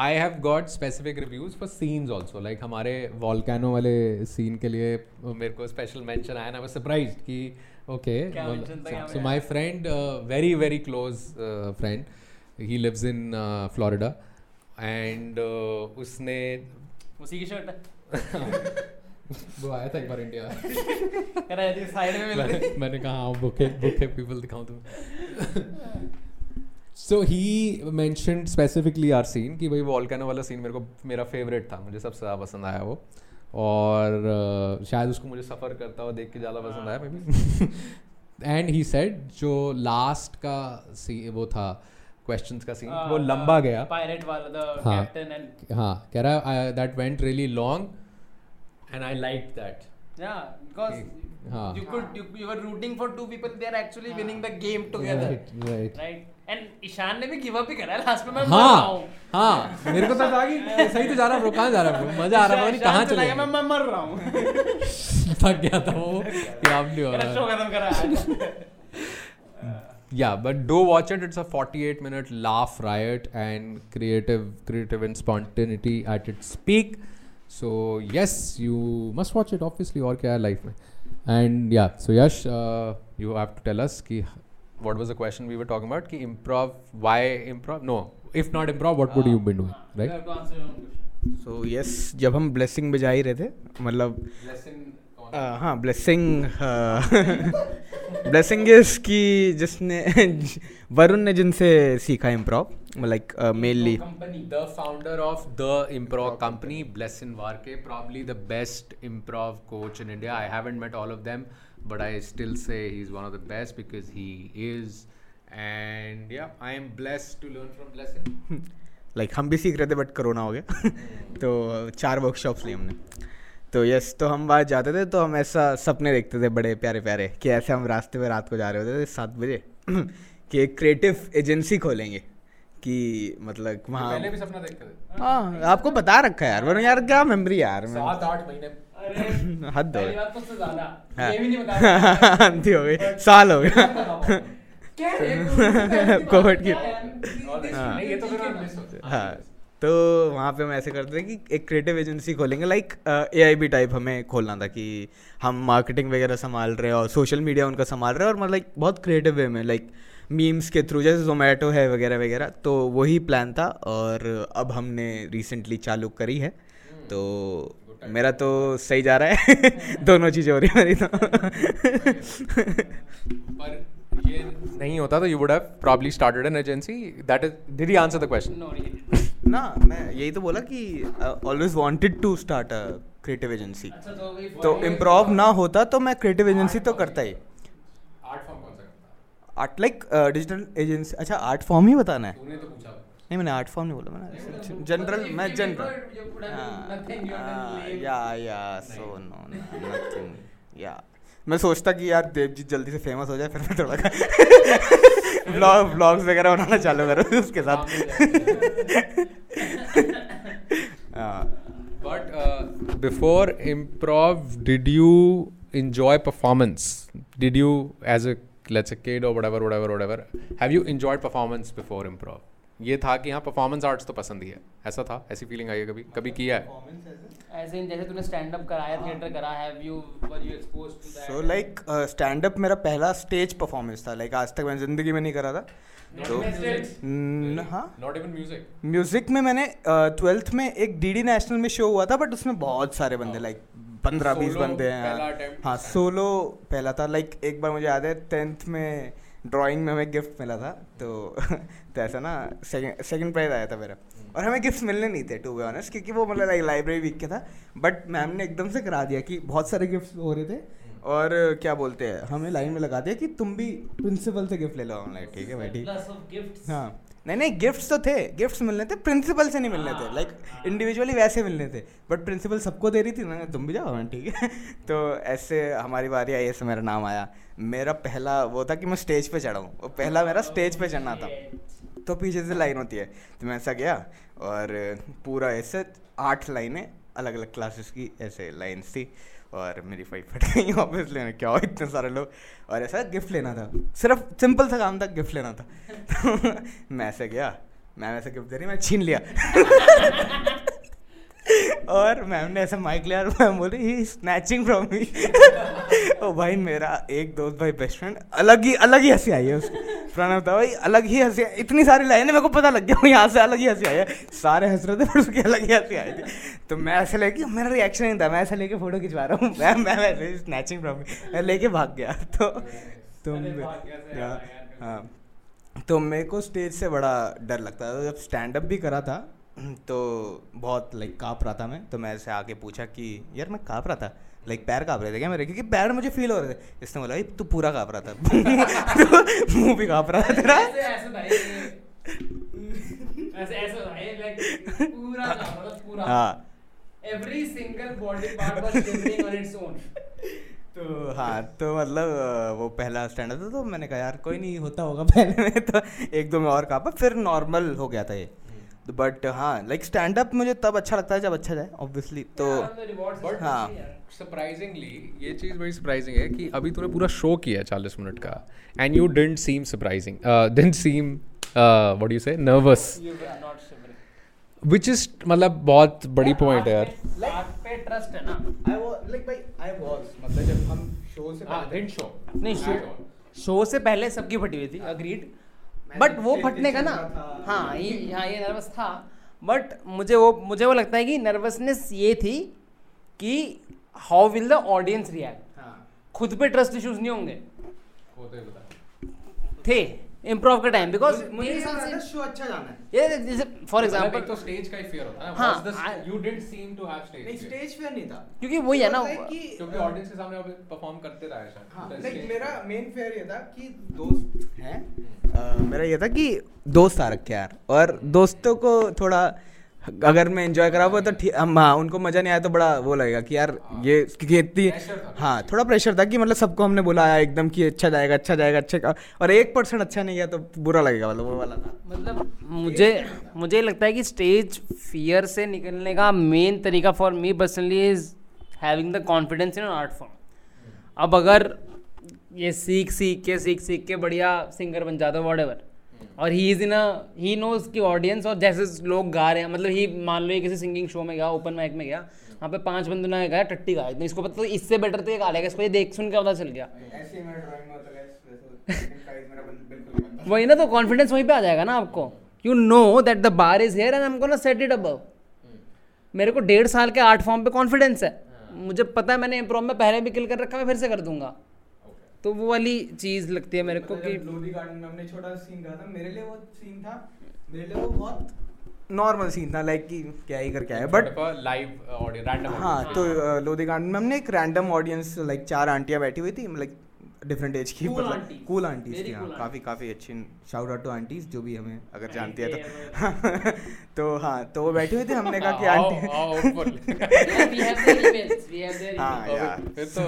I have got specific reviews for scenes also like हमारे volcano वाले scene के लिए मेरे को स्पेशल मेंशन आया ना मैं सरप्राइज़ कि okay so my friend very very close friend he lives in Florida and उसने उसी की शर्ट है वो आया था एक बार इंडिया कह रहा है साइड में मैंने मैंने कहा हाँ बुके बुके पीपल दिखाऊँ तुम्हें। So he mentioned specifically our scene कि भाई वॉल्केनो वाला सीन मेरे को मेरा फेवरेट था मुझे सबसे ज़्यादा पसंद आया वो। और uh, शायद उसको मुझे सफ़र करता हुआ देख के ज़्यादा पसंद आया maybe and he said जो लास्ट का सी वो था क्वेश्चंस का सीन वो लंबा गया। पायरेट वाला द हाँ। कैप्टन एंड हाँ कह रहा that went really long and I like that yeah because हाँ you could you, you were rooting for two people they are actually winning the game together right right right and Ishaan ने भी give up ही करा है last में मैं मर रहा हाँ हूँ हाँ मेरे को तो था कि सही तो जा रहा है कहाँ जा रहा है मजा आ रहा है पता नहीं कहाँ ईशान चले गया, मैं मैं मर रहा हूँ थक गया था वो कि आप नहीं हो मेरा शो रहा खत्म करा yeah but do watch it it's a 48 minute laugh riot and creative creative and spontaneity at its peak so yes you must watch it obviously और क्या लाइफ में? एंड या so Yash you have to tell us कि what was the question we were talk about कि improv why improv no if not improv what would you be doing right so yes जब हम blessing बजा ही रहे थे मतलब uh, हाँ ब्लेसिंग ब्लेसिंग इज़ कि जिसने वरुण ने जिनसे सीखा improv like mainly the founder of the improv company Blessin Varkey probably the best improv coach in India I haven't met all of them but I still say he is one of the best because he is and I am blessed to learn from Blessin like हम भी सीख रहे थे but corona हो गया। तो चार workshops लिए हमने। तो यस तो हम बाहर जाते थे तो हम ऐसा सपने देखते थे बड़े प्यारे प्यारे कि ऐसे हम रास्ते में रात को जा रहे होते थे सात बजे। कि एक क्रिएटिव एजेंसी खोलेंगे कि मतलब वहाँ पहले भी सपना देखते थे। हाँ आपको बता रखा है यार वरुण यार क्या मेमोरी यार मैं सात आठ महीने। हद हो पहली गई। बात तो ज़्यादा हाँ। ये भी नहीं बता हद हो गई साल हो गया। कोविड की हाँ। तो फिर मिस होता हाँ तो वहाँ पे हम ऐसे करते थे कि एक क्रिएटिव एजेंसी खोलेंगे like A I B type हमें खोलना था कि हम मार्केटिंग वगैरह संभाल रहे हैं और सोशल मीडिया उनका संभाल रहे हैं और मतलब बहुत क्रिएटिव वे में लाइक मीम्स के थ्रू जैसे जोमेटो है वगैरह वगैरह तो वही प्लान था और अब हमने रिसेंटली चालू करी है। तो मेरा तो सही जा रहा है। दोनों चीज़ें हो रही मेरी तो। पर ये नहीं होता तो you would have probably started an agency that is did he answer the question. ना मैं यही तो बोला कि always wanted to start a creative agency तो वही तो इम्प्रोव ना होता तो मैं क्रिएटिव एजेंसी तो करता ही आर्ट फॉर्म कौन सा करता आर्ट लाइक डिजिटल एजेंसी अच्छा आर्ट फॉर्म ही बताना है। तो नहीं मैंने आर्ट फॉर्म नहीं बोला मैंने जनरल मैं general done nothing, you have done lame. या yeah so no nothing yeah. मैं सोचता कि यार देवजीत जल्दी से फ़ेमस हो जाए फिर मैं थोड़ा ब्लॉग ब्लॉग्स वगैरह बनाना चालू करूँ उसके साथ। But before uh, did you enjoy performance? Did you, as a let's say kid or whatever, whatever, whatever, have you enjoyed performance before improv? ये था कि हाँ परफॉर्मेंस आर्ट्स तो पसंद ही है। ऐसा था? ऐसी फीलिंग आई है कभी? कभी किया है? ऐसे ही जैसे तूने स्टैंड अप कराया थिएटर करा have you were you exposed to that so like stand up मेरा पहला स्टेज परफॉर्मेंस था। लाइक आज तक मैंने ज़िंदगी में नहीं करा था। तो हाँ? नॉट इवन म्यूज़िक म्यूज़िक में मैंने ट्वेल्थ में एक डीडी नेशनल में शो हुआ था बट उसमें बहुत सारे बंदे लाइक पंद्रह बीस Solo बंदे हैं। हाँ सोलो पहला था। लाइक एक बार मुझे याद है टेंथ में ड्राइंग में हमें गिफ्ट मिला था। तो तो ऐसा ना सेकंड प्राइज आया था मेरा। और हमें गिफ्ट मिलने नहीं थे टू बी ऑनेस्ट क्योंकि वो मतलब लाइक लाइब्रेरी वीक के था। बट मैम ने एकदम से करा दिया कि बहुत सारे गिफ्ट हो रहे थे। और क्या बोलते हैं हमें लाइन में लगा दिया कि तुम भी प्रिंसिपल से गिफ्ट ले लो ऑनलाइन ठीक है भाई ठीक। प्लस ऑफ़ गिफ्ट्स हाँ। नहीं नहीं गिफ्ट्स तो थे। गिफ्ट्स मिलने थे प्रिंसिपल से नहीं मिलने थे। लाइक इंडिविजुअली वैसे मिलने थे। बट प्रिंसिपल सबको दे रही थी। ना तुम भी जाओ ठीक है। तो ऐसे हमारी बारी आई, ऐसे मेरा नाम आया। मेरा पहला वो था कि मैं स्टेज पे चढ़ाऊँ वो पहला मेरा स्टेज पे चढ़ना था। तो पीछे से लाइन होती है। तो मैं ऐसा गया और पूरा ऐसे आठ लाइनें अलग अलग क्लासेस की ऐसे लाइन्स थी। और मेरी फाइट फट गई ऑब्वियसली मैंने क्या इतने सारे लोग। और ऐसा गिफ्ट लेना था। सिर्फ़ सिंपल सा काम था गिफ्ट लेना था। मैं ऐसे गया मैं ऐसे गिफ्ट दे रही मैं छीन लिया। और मैम ने ऐसा माइक लिया और मैम बोली ही स्नैचिंग फ्रॉम मी ओ भाई मेरा एक दोस्त भाई बेस्ट फ्रेंड अलग ही अलग ही हँसी आई है उसकी। प्रणव था भाई अलग ही हँसी इतनी सारी लाइनें मेरे को पता लग गया यहाँ से अलग ही हँसी आई है। सारे हंस रहे थे पर उसकी अलग ही हँसी आई थी। तो मैं ऐसे लेके मेरा रिएक्शन नहीं था मैं ऐसे लेके फ़ोटो खिंचवा रहा हूँ। मैम मैं वैसे स्नैचिंग फ्रॉम मी मैं लेके भाग गया तो तो हाँ, हाँ। तो मेरे को स्टेज से बड़ा डर लगता था। जब स्टैंड अप भी करा था तो बहुत लाइक काँप रहा था मैं। तो मैं ऐसे आके पूछा कि यार मैं काँप रहा था? लाइक पैर काँप रहे थे क्या मेरे? क्योंकि पैर मुझे फील हो रहे थे। इसने बोला भाई तू पूरा काँप रहा था। तो मुँह भी काँप रहा था तेरा। ऐसे ऐसे भाई। ऐसे ऐसे भाई लाइक पूरा काम पूरा। हाँ। Every single body part was shivering on its own तो हाँ तो मतलब वो पहला स्टैंडर्ड था तो मैंने कहा यार कोई नहीं होता होगा पहले में। तो एक दो में और काँपा फिर नॉर्मल हो गया था ये। बट हाँ लाइक स्टैंड अप मुझे तब अच्छा लगता है जब अच्छा जाए ऑब्वियसली तो हाँ। सरप्राइजिंगली ये चीज़ बड़ी सरप्राइजिंग है कि अभी तूने पूरा शो किया है चालीस मिनट का and you didn't seem surprising didn't seem what you say nervous which is मतलब बहुत बड़ी पॉइंट है यार। ट्रस्ट है ना। आई वाज लाइक भाई आई वाज मतलब जब हम शो से हाँ डिडंट शो नहीं शो शो से पहले सबकी फटी हुई थी अग्रीड बट वो फटने का ना। हाँ ये हाँ ये नर्वस था। बट मुझे वो मुझे वो लगता है कि नर्वसनेस ये थी कि how will the audience react हाँ। खुद पे ट्रस्ट इश्यूज़ नहीं होंगे। तो थे। इम्प्रोव का टाइम बिकॉज़ मुझे शो अच्छा जाना है। ये जैसे फॉर एग्जांपल एग्ज़ाम्पल तो स्टेज का ही फियर होता है हाँ you didn't seem to have didn't seem to have stage नहीं स्टेज फियर नहीं था। क्योंकि वही है ना है क्योंकि ऑडियंस के सामने आप परफॉर्म करते रहे शायद। हाँ लाइक मेरा मेन फियर ये था कि दोस्त हैं। मेरा ये था कि दोस्त आ रखे यार और दोस्तों को थोड़ा अगर मैं इंजॉय करा हुआ तो ठीक हम- हाँ उनको मज़ा नहीं आया तो बड़ा वो लगेगा कि यार ये क्योंकि इतनी हाँ थोड़ा प्रेशर था कि मतलब सबको हमने बुलाया एकदम कि अच्छा जाएगा अच्छा जाएगा अच्छा का- और एक परसेंट अच्छा नहीं गया तो बुरा लगेगा मतलब वो वाला था। मतलब मुझे मुझे लगता है कि स्टेज फियर से निकलने का मेन तरीका for me personally is having the confidence in art form अब अगर ये सीख सीख के सीख सीख के बढ़िया सिंगर बन जाता वॉट एवर और he is in a he knows की ऑडियंस और जैसे लोग गा रहे हैं मतलब ही मान लो ये किसी सिंगिंग शो में गया ओपन माइक में गया वहाँ पे पाँच बंदों ने गाया टट्टी गाया तो इसको पता तो इससे बेटर तो ये गा लेगा इसको ये देख सुन के पता चल गया। ही है नहीं वही ना तो कॉन्फिडेंस वहीं पे आ जाएगा ना आपको। You know that the bar is here and I am gonna set it above मेरे को डेढ़ साल के आर्ट फॉर्म पे कॉन्फिडेंस है। मुझे पता है मैंने इम्प्रोव में पहले भी किल कर रखा मैं फिर से कर दूँगा। तो वो वाली चीज़ लगती है मेरे को कि लोधी गार्डन में हमने छोटा सीन करा था मेरे लिए वो सीन था मेरे लिए वो बहुत नॉर्मल सीन था लाइक कि क्या ही करके आया बट लाइव ऑडियंस रैंडम हाँ तो लोधी गार्डन में हमने एक रैंडम ऑडियंस लाइक चार आंटियाँ बैठी हुई थी लाइक डिफरेंट एज की Cool aunties. कूल आंटीज थी हाँ काफ़ी काफ़ी अच्छी शाउट आउट टू आंटीज जो भी हमें अगर जानती है तो। तो हाँ तो वो बैठी हुई थी हमने कहा कि आंटी their हाँ यार। तो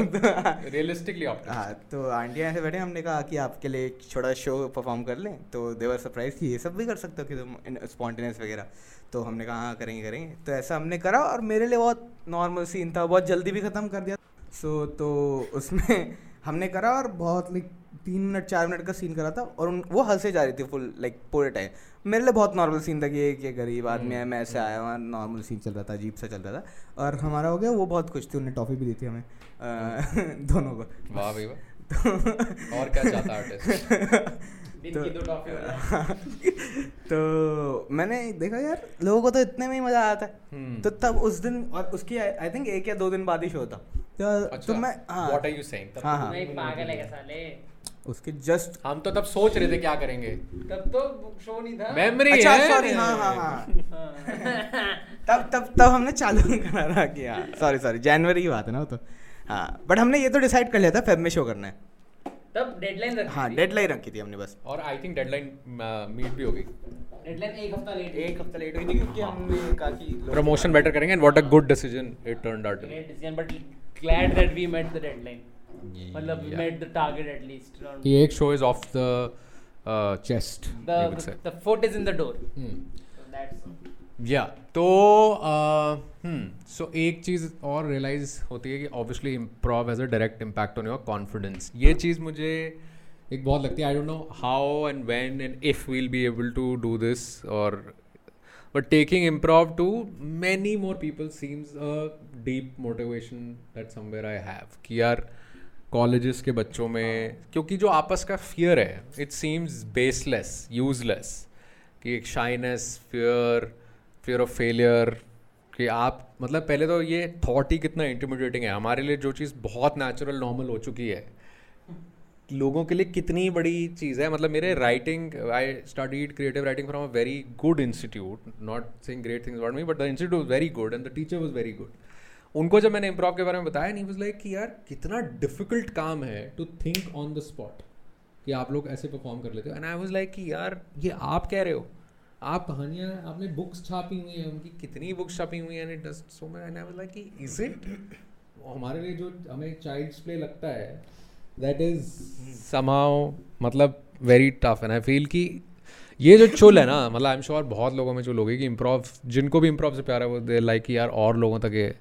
रियलिस्टिकली हाँ तो आंटियाँ ऐसे बैठे हमने कहा कि आपके लिए एक छोटा शो परफॉर्म कर लें तो देवर सरप्राइज़ कि ये सब भी कर सकते हो कि तुम स्पॉन्टेनियस वगैरह। तो हमने कहा हाँ करेंगे करेंगे। तो ऐसा हमने करा और मेरे लिए बहुत नॉर्मल सीन था बहुत जल्दी भी ख़त्म कर दिया। सो तो उसमें हमने करा और बहुत लाइक तीन मिनट चार मिनट का सीन करा था और उन वो हंसे जा रही थी फुल लाइक पूरे टाइम मेरे लिए बहुत नॉर्मल सीन था कि ये गरीब आदमी है मैं ऐसे आया हुआ नॉर्मल सीन चल रहा था अजीब सा चल रहा था। और हमारा हो गया वो बहुत खुश थी उन्हें टॉफ़ी भी दी थी हमें दोनों को। वाह भाई वाह। और क्या चाहता आर्टिस्ट दिन की दो टॉफी तो मैंने देखा यार लोगों को तो इतने में ही मज़ा आता है। हम्म। तो तब उस दिन और उसकी आई थिंक एक या दो दिन बाद ही शो था। तो, अच्छा तो मैं हाँ। व्हाट आर यू सेइंग हाँ हाँ। पागल है साले? उसके जस्ट हम तो तब सोच रहे थे क्या करेंगे। तब तो शो नहीं था। मेमोरी अच्छा है। सॉरी हाँ हाँ हाँ। हाँ। तब तब तब हमने चालू करा था कि हाँ सॉरी सॉरी जनवरी की बात है ना वो तो। हाँ बट हमने ये तो डिसाइड कर लिया था फेब में शो करना है। तब डेडलाइन रखी हाँ थी। डेडलाइन रखी थी हमने बस। और आई थिंक डेडलाइन मीट भी होगी डेडलाइन एक हफ़्ता लेट एक हफ़्ता लेट हुई थी क्योंकि हमने कहा कि प्रमोशन बेटर करेंगे and what a good decision it turned out great decision but glad that we met the deadline मतलब. Met the target at least ये एक show is off the chest the the foot is in the door. Hmm. या तो सो एक चीज़ और realise होती है कि obviously improv has a direct impact on your confidence ये चीज़ मुझे एक बहुत लगती है I don't know how and when and if we'll be able to do this और but taking improv to many more people seems a deep motivation that somewhere I have कि यार कॉलेजेस के बच्चों में, क्योंकि जो आपस का फियर है इट सीम्स बेसलेस यूजलेस कि एक shyness fear fear of failure कि आप मतलब पहले तो ये थॉट ही कितना इंटिमिडेटिंग है। हमारे लिए जो चीज़ बहुत नेचुरल नॉर्मल हो चुकी है, लोगों के लिए कितनी बड़ी चीज़ है। मतलब मेरे writing I studied creative writing from a very good institute not saying great things about me but the institute was very good and the teacher was very good उनको जब मैंने इम्प्रॉव के बारे में बताया नहीं वाज लाइक कि यार, कितना डिफ़िकल्ट काम है to think on the spot कि आप लोग ऐसे परफॉर्म कर लेते हो। एंड आई वाज लाइक कि यार, ये आप कह रहे हो। आप कहानियाँ, आपने बुक्स छापी हुई हैं, उनकी कितनी बुक्स छपी हुई हैं and it so and I was like कि इज़ इट हमारे लिए जो हमें चाइल्ड्स प्ले लगता है दैट इज़ समाउ मतलब very tough and I feel कि ये जो चुल है ना मतलब आई एम श्योर बहुत लोगों में चुल होगी कि इम्प्रोव जिनको भी इम्प्रोव से प्यार है, वो दे लाइक यार और लोगों तक ये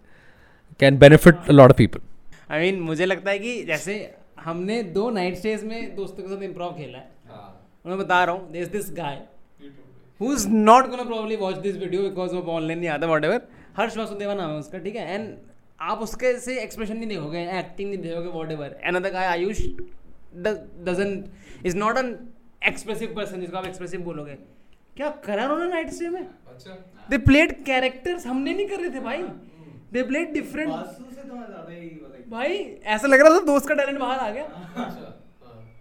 can benefit lot of people I mean मुझे लगता है कि जैसे हमने दो नाइट स्टेज में दोस्तों के साथ इम्प्रोव खेला है। मैं बता रहा हूँ this this guy who is not gonna probably watch this video because वो ऑनलाइन नहीं आता वॉट एवर हर्ष वासुदेवा नाम है उसका ठीक है? एंड आप उसके से एक्सप्रेशन नहीं देखोगे एक्टिंग नहीं देखोगे whatever another guy Ayush doesn't is not an expressive person जिसको आप एक्सप्रेसिव बोलोगे। क्या करा उन्होंने नाइट स्टे में? दे प्लेड कैरेक्टर्स हमने नहीं कर रहे थे भाई। दे प्लेड डिफरेंट तो मैं ज़्यादा ही like- भाई ऐसा लग रहा था दोस्त का टैलेंट बाहर आ गया।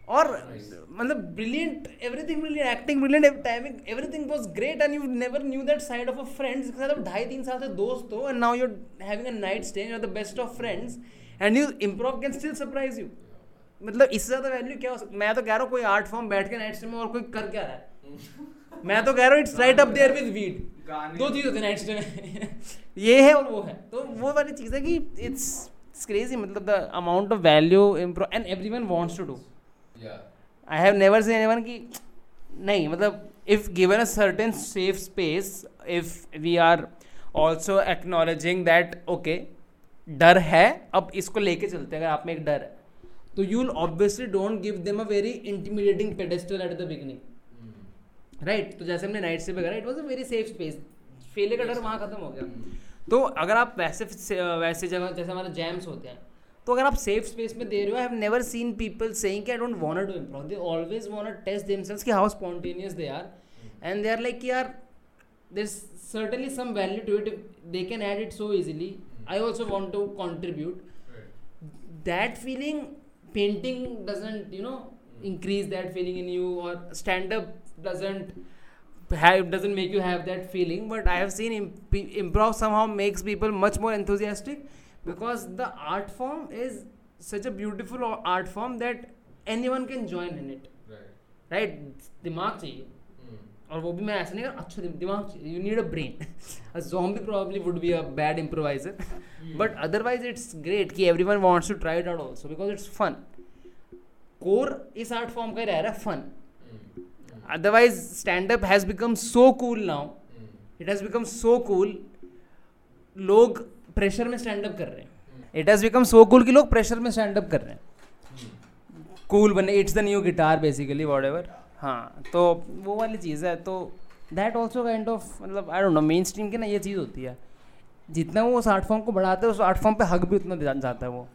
और मतलब brilliant everything brilliant acting brilliant timing everything was great and you never knew that side of a friend जिसके साथ आप ढाई तीन साल से दोस्त हो and now you are having a night stay you are the best of friends and you improv can still surprise you मतलब इससे ज़्यादा वैल्यू क्या हो सकता मैं तो कह रहा हूँ कोई आर्ट फॉर्म बैठ के नाइट स्टे में और कोई कर क्या रहा है? मैं तो कह रहा हूँ it's right up there with weed दो चीज़ होती है नाइट ये है और वो है। तो वो वाली चीज़ है कि इट्स इट्स क्रेजी मतलब the amount of value and everyone wants to do I have never seen anyone कि नहीं मतलब if given a certain safe space if we are also acknowledging that okay डर है अब इसको लेके चलते हैं अगर आप में एक डर है तो you will obviously don't give them a very intimidating pedestal at the beginning right तो जैसे हमने नाइट से वगैरह it was a very safe space फेले का डर वहाँ खत्म हो गया। तो अगर आप वैसे वैसे जगह जैसे हमारे जैम्स होते हैं तो अगर आप सेफ़ स्पेस में दे रहे हो I have never seen people saying कि I don't want to improve they always want to test themselves कि how spontaneous they are and they are like यार there some value to it. If they can add it so easily i also want to contribute. That feeling painting doesn't you know increase that feeling in you or stand up doesn't have doesn't make you have that feeling but i have seen imp- improv somehow makes people much more enthusiastic because the art form is such a beautiful art form that anyone can join in it right दिमाग चाहिए और वो भी मैं ऐसा नहीं कर अच्छा दिम- दिमाग you need a brain a zombie probably would be a bad improviser but otherwise it's great कि everyone wants to try it out also because it's fun core इस art form का ही रह रहा है fun otherwise stand up has become so cool now. It has become so cool. लोग pressure में stand up कर रहे हैं। It has become so cool कि लोग प्रेशर में स्टैंड अप कर रहे हैं। कूल बने it's the new guitar basically whatever हाँ तो वो वाली चीज़ है तो दैट ऑल्सो काइंड ऑफ़ मतलब I don't know mainstream की ना ये चीज़ होती है। जितना वो उस आर्ट फॉर्म को बढ़ाते हैं उस आर्ट फॉर्म पे हक भी उतना जाता है वो।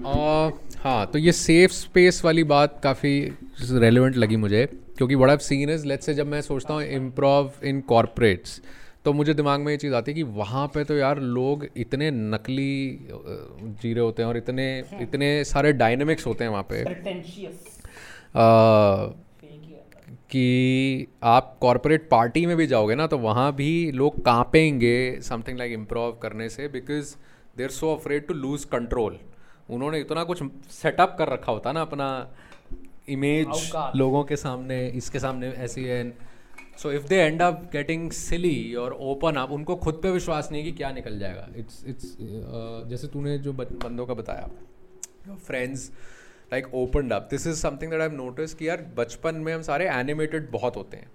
Uh, हाँ तो ये सेफ़ स्पेस वाली बात काफ़ी रेलिवेंट लगी मुझे क्योंकि I've scene is let's say जब मैं सोचता हूँ इम्प्रोव इन कॉरपोरेट्स तो मुझे दिमाग में ये चीज़ आती है कि वहाँ पे तो यार लोग इतने नकली जी रहे होते हैं और इतने इतने सारे डायनेमिक्स होते हैं वहाँ पे। अ, कि आप कॉरपोरेट पार्टी में भी जाओगे ना तो वहाँ भी लोग कांपेंगे समथिंग लाइक इम्प्रोव करने से because they are so afraid to lose control उन्होंने इतना कुछ सेटअप कर रखा होता ना अपना इमेज लोगों के सामने इसके सामने ऐसी है। So if they end up getting silly और ओपन अप उनको खुद पे विश्वास नहीं कि क्या निकल जाएगा। इट्स इट्स जैसे तूने जो बंदों का बताया friends like opened up this is something that I notice कि यार बचपन में हम सारे एनिमेटेड बहुत होते हैं।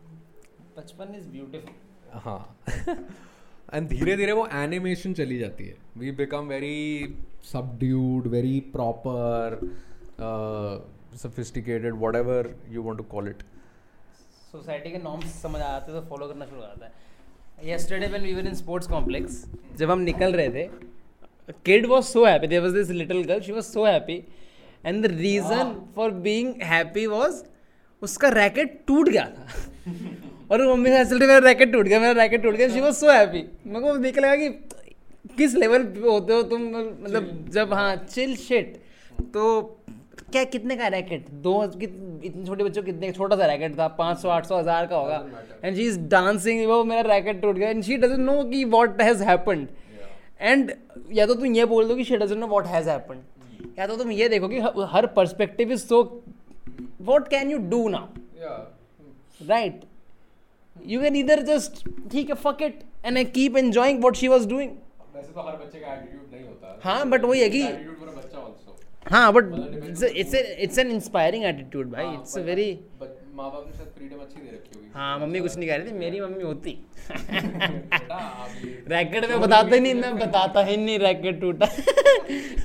बचपन इज़ ब्यूटिफुल हाँ। एंड धीरे धीरे वो एनिमेशन चली जाती है। We become very subdued very proper sophisticated whatever you want to call it society के नॉर्म्स समझ आ जाते हैं तो फॉलो करना शुरू हो जाता है। Yesterday when we were in sports complex जब हम निकल रहे थे kid was so happy there was this little girl she was so happy and the reason for being happy was उसका रैकेट टूट गया था। और मम्मी से चलते मेरा रैकेट टूट गया मेरा रैकेट टूट गया शी वॉज़ सो हैप्पी मेरे को देख लगा कि किस लेवल पे होते हो तुम मतलब जब हाँ चिल शिट तो क्या कितने का रैकेट दो इतने छोटे बच्चों कितने छोटा सा रैकेट था पाँच सौ आठ सौ हज़ार का होगा. एंड शी इज़ डांसिंग वो मेरा रैकेट टूट गया. एंड शी डजेंट नो कि वॉट हैज़ हैपन्ड एंड या तो तुम ये बोल दो कि she doesn't know what has happened या तो तुम ये देखो कि her perspective is so what can you do now right you can इधर जस्ट ठीक है fuck it and I keep enjoying what she was doing वैसे तो हर बच्चे का एटीट्यूड नहीं होता। हाँ बट वही है कि हाँ but it's it's an inspiring attitude भाई। इट्स अ वेरी माँ बाप ने शायद फ्रीडम अच्छी दे रखी होगी। हाँ मम्मी कुछ नहीं कह रही थी मेरी मम्मी होती। रैकेट में बताते नहीं मैं बताता ही नहीं रैकेट टूटा।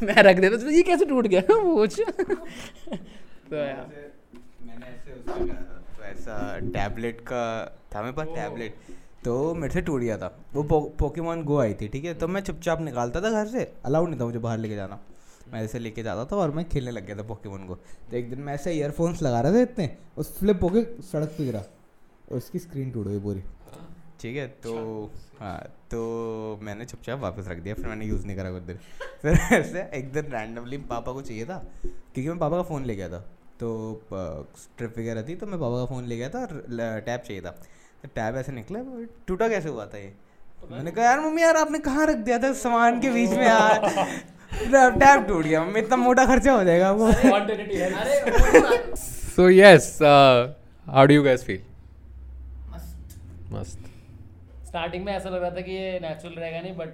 मैं रख देता तो ये कैसे टूट गया? पूछ तो यार। मैंने ऐसे उसका ऐसा टैबलेट का था मेरे पास टैबलेट तो मेरे से टूट गया था। वो पो, पोकेमोन गो आई थी ठीक है? तो मैं चुपचाप निकालता था घर से। अलाउड नहीं था मुझे बाहर लेके जाना। मैं ऐसे लेके जाता था और मैं खेलने लग गया था पोकेमोन को तो एक दिन मैं ऐसे ईयरफोन्स लगा रहा था इतने उस फ्लिप होके सड़क पे गिरा। और उसकी स्क्रीन टूट गई पूरी। ठीक है? तो हाँ तो मैंने चुपचाप वापस रख दिया फिर मैंने यूज़ नहीं करा कुछ दिन। फिर ऐसे एक दिन रैंडमली पापा को चाहिए था क्योंकि मैं पापा का फ़ोन ले गया था। तो ट्रिप वगैरह थी तो मैं पापा का फ़ोन ले गया था और टैब चाहिए था। तो टैब ऐसे निकला टूटा कैसे हुआ था ये? तो मैंने कहा यार मम्मी यार आपने कहाँ रख दिया था सामान के बीच में यार? टैब टूट गया मम्मी इतना मोटा खर्चा हो जाएगा वो yes, uh, how do you guys feel? मस्त। स्टार्टिंग में ऐसा लग रहा था कि ये नेचुरल रहेगा नहीं बट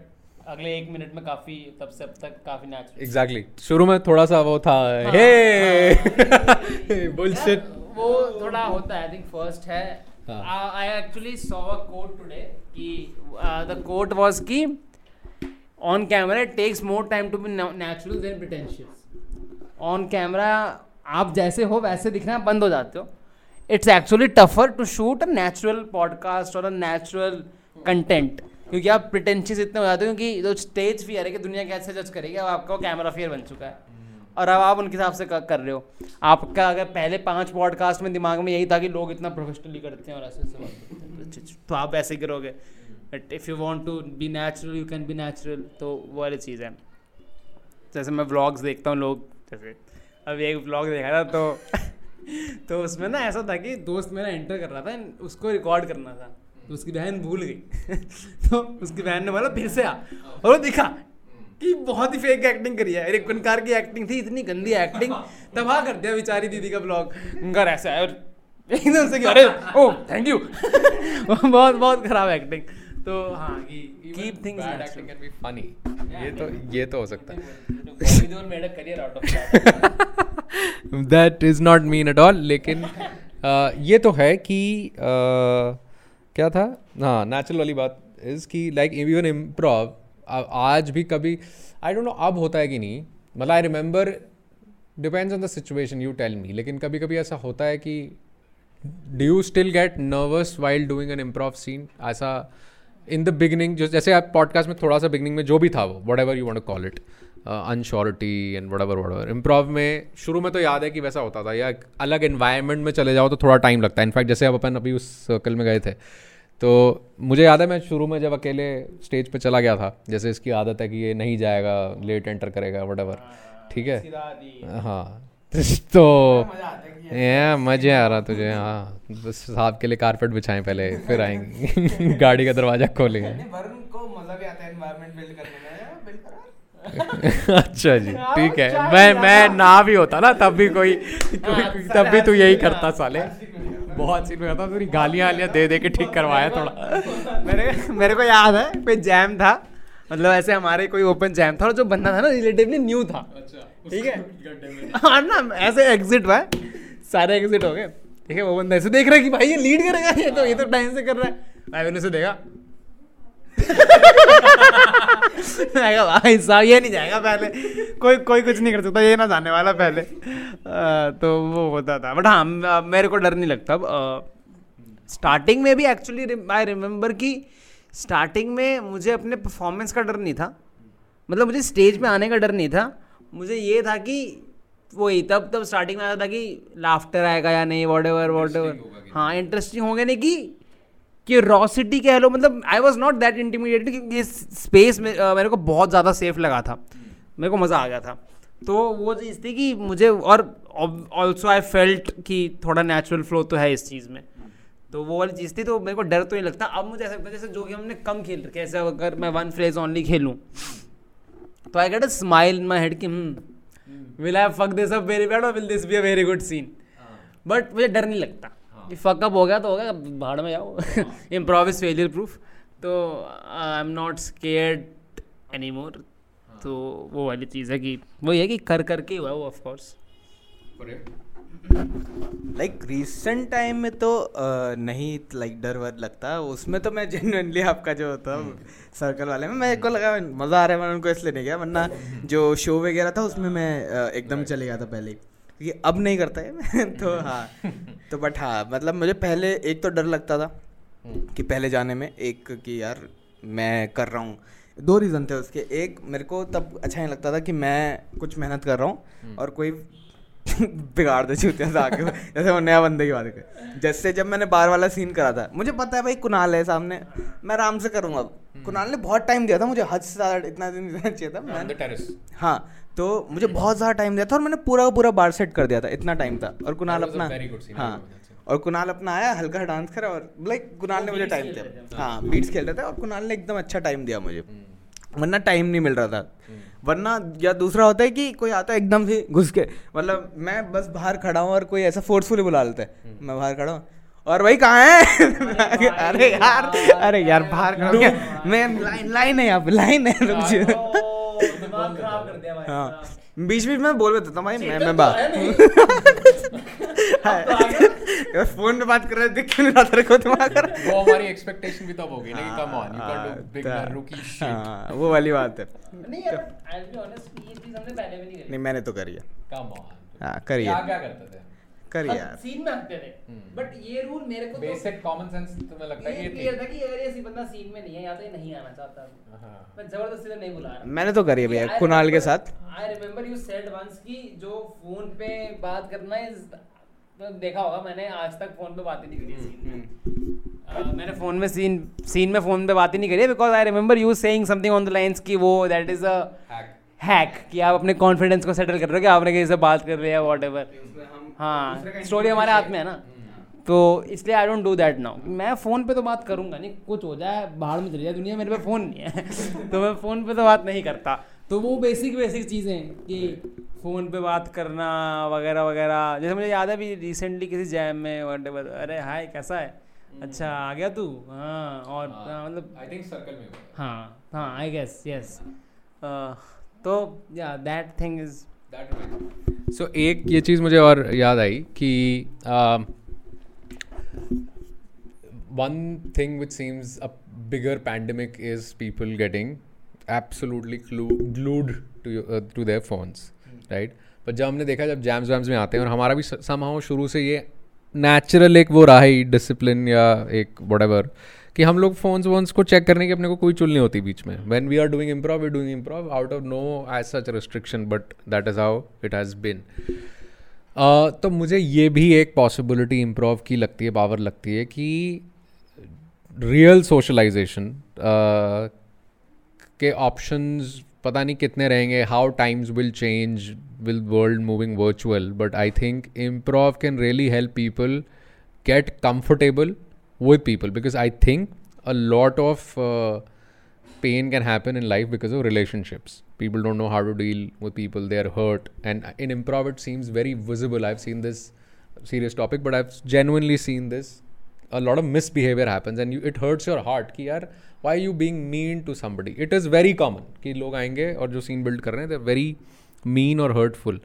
अगले एक मिनट में काफ़ी तब से अब तक काफ़ी नेचुरल एग्जैक्टली exactly. शुरू में थोड़ा सा वो था हाँ, हे! बुलशिट वो थोड़ा होता है आई थिंक फ़र्स्ट है। हाँ। I actually saw a quote today कि द कोट वाज कि on camera it takes more time to be natural than pretentious on camera आप जैसे हो वैसे दिखना बंद हो जाते हो। It's actually tougher to shoot a natural podcast और अ नेचुरल कंटेंट क्योंकि आप प्रिटेंशियस इतने हो जाते हो क्योंकि जो स्टेज फियर है कि दुनिया कैसे जज करेगी अब आपका कैमरा फियर बन चुका है। और अब आप उनके हिसाब से कर रहे हो। आपका अगर पहले पाँच पॉडकास्ट में दिमाग में यही था कि लोग इतना प्रोफेशनली करते हैं और ऐसे ऐसे हैं, तो आप ऐसे ही करोगे। But if you want to be natural you can be natural तो वो वाली चीज़ है। जैसे मैं व्लॉग्स देखता हूँ लोग जैसे अभी एक ब्लॉग देखा था तो तो उसमें ना ऐसा था कि दोस्त मेरा एंटर कर रहा था उसको रिकॉर्ड करना था। तो उसकी बहन भूल गई। तो उसकी बहन ने बोला फिर से आ। और वो दिखा कि बहुत ही फेक एक्टिंग करी है। एक कार की एक्टिंग थी इतनी गंदी एक्टिंग तबाह कर दिया बेचारी दीदी का ब्लॉग उनका ऐसा है और एकदम से अरे ओ थैंक यू बहुत बहुत खराब एक्टिंग तो हाँ keep things bad acting can be funny ये तो ये तो हो सकता है। Made a career out of that is not mean at all लेकिन uh, ये तो है कि uh, क्या था? हाँ नेचुरल वाली बात इज़ कि लाइक इवन इम्प्रोव आज भी कभी आई डोंट नो अब होता है कि नहीं मतलब I remember depends on the situation you tell me लेकिन कभी कभी ऐसा होता है कि do you still get nervous while doing an improv scene ऐसा इन द बिगनिंग जो, जैसे आप पॉडकास्ट में थोड़ा सा बिगनिंग में जो भी था वो whatever you want call it uncertainty and whatever improv में शुरू में तो याद है कि वैसा होता था या अलग इन्वायरमेंट में चले जाओ तो थोड़ा टाइम लगता है। इनफैक्ट जैसे अब अपन अभी उस सर्कल में गए थे तो मुझे याद है मैं शुरू में जब अकेले स्टेज पे चला गया था जैसे इसकी आदत है कि ये नहीं जाएगा लेट एंटर करेगा वट ठीक है? हाँ। तो या मज़े आ रहा तुझे हाँ। बस साहब के लिए कारपेट बिछाएँ पहले फिर आएँगे। गाड़ी का दरवाज़ा खोलेंगे। को मज़ा भी आता है एनवायरनमेंट बिल्ड करने में। अच्छा जी ठीक है। मैं मैं ना भी होता ना तब भी कोई, कोई तब भी तू यही करता साले। बहुत सीन में करता तूने गालियाँ आलियाँ दे दे के ठीक करवाया थोड़ा। मेरे मेरे को याद है कोई जैम था मतलब ऐसे हमारे कोई ओपन जैम था और जो बंदा था ना रिलेटिवली न्यू था। ठीक है? हाँ ना ऐसे एग्जिट हुआ है। सारे एग्जिट हो गए। ठीक है वो बंदा ऐसे देख रहा है कि भाई ये लीड करेगा ये तो ये तो टाइम से कर रहा है। भाई मैंने उसे देखा। मैं कहा, भाई साहब ये नहीं जाएगा पहले। कोई कोई कुछ नहीं कर सकता ये ना जाने वाला पहले। तो वो होता था। बट हाँ मेरे को डर नहीं लगता। स्टार्टिंग में भी एक्चुअली आई रिमेम्बर कि स्टार्टिंग में मुझे अपने परफॉर्मेंस का डर नहीं था। मतलब मुझे स्टेज पे आने का डर नहीं था। मुझे ये था कि वही तब तब स्टार्टिंग में आता था कि लाफ्टर आएगा या नहीं वॉट एवर वॉट एवर हाँ इंटरेस्टिंग होंगे नहीं कि क्यूरोसिटी कह लो मतलब I was not that intimidated क्योंकि इस स्पेस में अ, मेरे को बहुत ज़्यादा सेफ़ लगा था। मेरे को मज़ा आ गया था। तो वो चीज़ थी कि मुझे और ऑल्सो आई फेल्ट कि थोड़ा नेचुरल फ्लो तो है इस चीज़ में। तो वो वाली चीज़ थी तो मेरे को डर तो नहीं लगता। अब मुझे ऐसा लगता है जैसे जो कि हमने कम खेल रखे ऐसे अगर मैं वन फ्रेज ओनली खेलूँ तो I get a smile in my head कि will I fuck this up very bad और will this be a very good scene but मुझे डर नहीं लगता। कि फक हो गया तो हो गया भाड़ में जाओ। इम्प्रोव इज़ फेलियर प्रूफ तो I am not scared anymore तो वो वाली चीज़ है कि वही है कि कर करके ही हुआ वो ऑफकोर्स लाइक रिसेंट टाइम में तो अ, नहीं लाइक डर वर लगता। उसमें तो मैं जेनुअनली आपका जो होता सर्कल वाले में मेरे को लगा मज़ा आ रहा है मैं उनको इसलिए नहीं गया वरना जो शो वगैरह था उसमें मैं अ, एकदम चले गया था पहले ही। क्योंकि अब नहीं करता है तो हाँ तो बट हाँ मतलब मुझे पहले एक तो डर लगता था कि पहले जाने में एक कि यार मैं कर रहा हूँ। दो रीज़न थे उसके। एक मेरे को तब अच्छा नहीं लगता था कि मैं कुछ मेहनत कर रहा हूँ और कोई बिगाड़ दे चूतिया से आके जैसे वो नया बंदे की बात कर। जैसे जब मैंने बार वाला सीन करा था मुझे पता है भाई कुणाल है सामने मैं आराम से करूँगा। कुणाल ने बहुत टाइम दिया था मुझे हद से ज़्यादा इतना दिन देना चाहिए था। टेरेस हाँ तो मुझे बहुत ज़्यादा टाइम दिया था और मैंने पूरा पूरा बार सेट कर दिया था इतना टाइम था। और कुणाल अपना हाँ. और कुणाल अपना आया हल्का डांस करा और लाइक कुणाल ने मुझे टाइम दिया। हाँ बीट्स खेल रहे थे और कुणाल ने एकदम अच्छा टाइम दिया मुझे। वरना टाइम नहीं मिल रहा था। वरना या दूसरा होता है कि कोई आता है एकदम से घुस के मतलब मैं बस बाहर खड़ा हूँ और कोई ऐसा फोर्सफुली बुला लेता है। मैं बाहर खड़ा हूँ। और भाई कहाँ है? अरे यार अरे यार बाहर खड़ा मैं लाइन लाइन है यहाँ पे लाइन है रुक हाँ। बीच बीच में बोल देता था भाई मैं मैं बात फ़ोन पे बात कर रहे दिख क्यों नहीं रहा तेरे को दिमाग? कर वो हमारी एक्सपेक्टेशन भी तब होगी ना कि come on you got to big rookie shit हाँ वो वाली बात है। नहीं यार आई बी ऑनेस्ट ये चीज़ हमने पहले भी नहीं करी। नहीं मैंने तो करी है। कम ऑन हाँ करी क्या क्या करते थे? करी अब सीन में हँसते थे बट ये रूल मेरे को बेसिक कॉमन सेंस तुम्हें लगता है ये क्लियर था कि अगर ये सी बंदा सीन में नहीं है या तो ये नहीं आना चाहता। हाँ। मैं ज़बरदस्ती तो नहीं बुला रहा। मैंने तो करी है भैया कुणाल के साथ। I remember you said once कि जो फ़ोन पे बात करना इज़ तो देखा होगा मैंने आज तक फ़ोन पे बात ही नहीं करी सीन में। अ, मैंने फ़ोन में सीन सीन में फ़ोन पे बात ही नहीं करी because I remember you saying something on the lines कि वो that is a hack hack कि आप अपने कॉन्फिडेंस को सेटल कर रहे हो कि आपने किसी से बात कर रहे हैं वॉट एवर हाँ स्टोरी हमारे हाथ में है ना। तो इसलिए I don't do that now मैं फ़ोन पे तो बात करूँगा नहीं कुछ हो जाए बाहर में चली जाए दुनिया मेरे पे फ़ोन नहीं है। तो मैं फ़ोन पे तो बात नहीं करता। तो वो बेसिक बेसिक चीज़ें हैं कि फ़ोन पे बात करना वगैरह वगैरह। जैसे मुझे याद है अभी रिसेंटली किसी जैम में अरे हाय कैसा है? अच्छा आ गया तू? हाँ और हाँ, मतलब आई थिंक सर्कल में हाँ हाँ आई गेस यस तो या दैट थिंग इज़ सो एक ये चीज़ मुझे और याद आई कि one thing which seems a bigger pandemic is people getting absolutely glued to their phones right पर जब हमने देखा जब जैम्स वैम्स में आते हैं और हमारा भी समहाउ शुरू से ये नेचुरल एक वो रहा ही डिसिप्लिन या एक वट कि हम लोग फोन्स वोन्स को चेक करने की अपने को कोई चुल नहीं होती बीच में। When we are doing improv we doing improv out of no as such restriction but that is how it has been तो मुझे ये भी एक पॉसिबिलिटी इम्प्रोव की लगती है पावर लगती है कि रियल सोशलाइजेशन uh, के ऑप्शंस पता नहीं कितने रहेंगे how times will change will world moving virtual but I think improv can really help people get comfortable with people because I think a lot of uh, pain can happen in life because of relationships. People don't know how to deal with people, they are hurt. And in improv, it seems very visible. I've seen this serious topic, but I've genuinely seen this. A lot of misbehavior happens and you, it hurts your heart. Ki, yaar, why are you being mean to somebody? It is very common. Ki log aayenge aur jo scene build kar they're very mean or hurtful.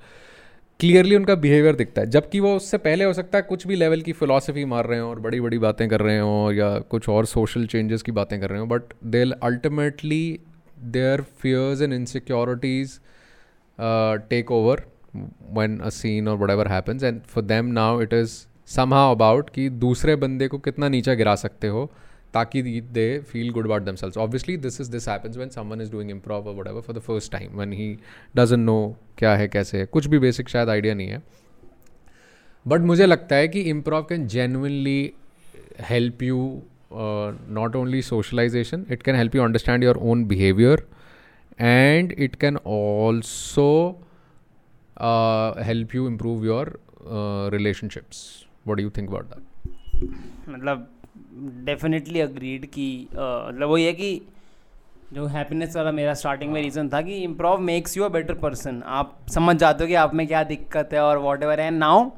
Clearly उनका behaviour दिखता है। जबकि वो उससे पहले हो सकता है कुछ भी लेवल की फ़िलासफ़ी मार रहे हो और बड़ी बड़ी बातें कर रहे हो या कुछ और सोशल चेंजेस की बातें कर रहे हो but they ultimately their fears and insecurities take over one a scene और whatever happens and for them now it is somehow about कि दूसरे बंदे को कितना नीचा गिरा सकते हो ताकि they feel good about themselves obviously this is this happens when someone is doing improv और what for the first time when he doesn't know क्या है, कैसे है, कुछ भी बेसिक शायद आइडिया नहीं है. बट मुझे लगता है कि improv can genuinely help you not only socialization it can help you understand your own behaviour and it can also help you improve your relationships what do you think about that मतलब definitely agreed कि मतलब वही है कि जो happiness वाला मेरा starting में रीज़न था कि improv makes you a better person आप समझ जाते हो कि आप में क्या दिक्कत है और वॉट एवर एंड नाउ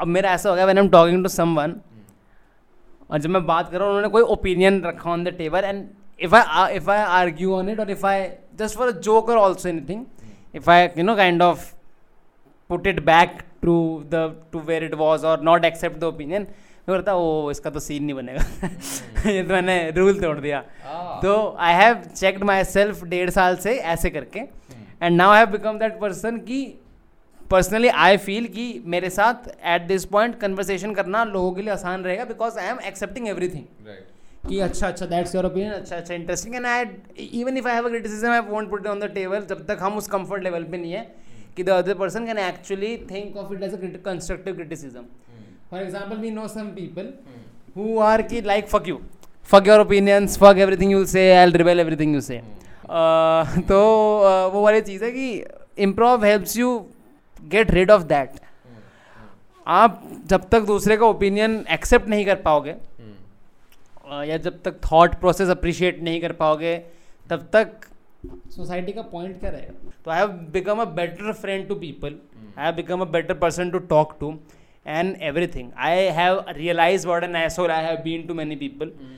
अब मेरा ऐसा हो गया when am talking to someone और जब मैं बात कर रहा हूँ उन्होंने कोई ओपिनियन रखा on the table and if I if I argue on it और if I just for a joke और also anything if I you know kind of put it back to the to where it was और not accept the opinion मैं बोलता ओ इसका तो scene नहीं बनेगा। ये तो मैंने रूल तोड़ दिया। तो I have checked my self डेढ़ साल से ऐसे करके। And now have become that person की पर्सनली आई फील कि मेरे साथ एट दिस पॉइंट कन्वर्सेशन करना लोगों के लिए आसान रहेगा because I am accepting everything कि अच्छा अच्छा दैट्स योर ओपिनियन अच्छा अच्छा interesting and I even if I have a criticism I won't put on the table जब तक हम उस कंफर्ट लेवल पे नहीं है कि the other person can actually think of it as a constructive criticism For example, we know some people hmm. who are ki, like fuck you, fuck your opinions, fuck everything you say, I'll rebel everything you say. तो वो वाली चीज़ है कि improv helps you get rid of that आप जब तक दूसरे का ओपिनियन एक्सेप्ट नहीं कर पाओगे uh, या जब तक थॉट प्रोसेस अप्रिशिएट नहीं कर पाओगे तब तक सोसाइटी का पॉइंट क्या रहेगा? तो I have become a better friend to people I have become a better person to talk to and everything. I have realized what an asshole I have been to many people. Mm.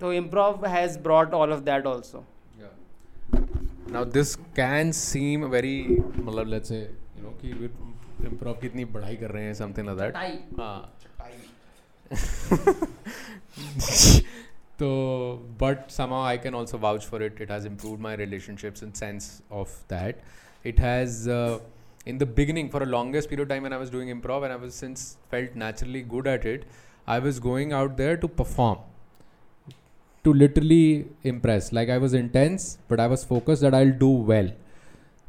So improv has brought all of that also. Yeah. Now this can seem very, मतलब let's say you know कि improv कितनी पढ़ाई कर रहे हैं something like that. हाँ. so but somehow I can also vouch for it. It has improved my relationships in sense of that. It has. Uh, in the beginning for a longest period of time when I was doing improv and I was since felt naturally good at it, I was going out there to perform. To literally impress. Like I was intense, but I was focused that I'll do well.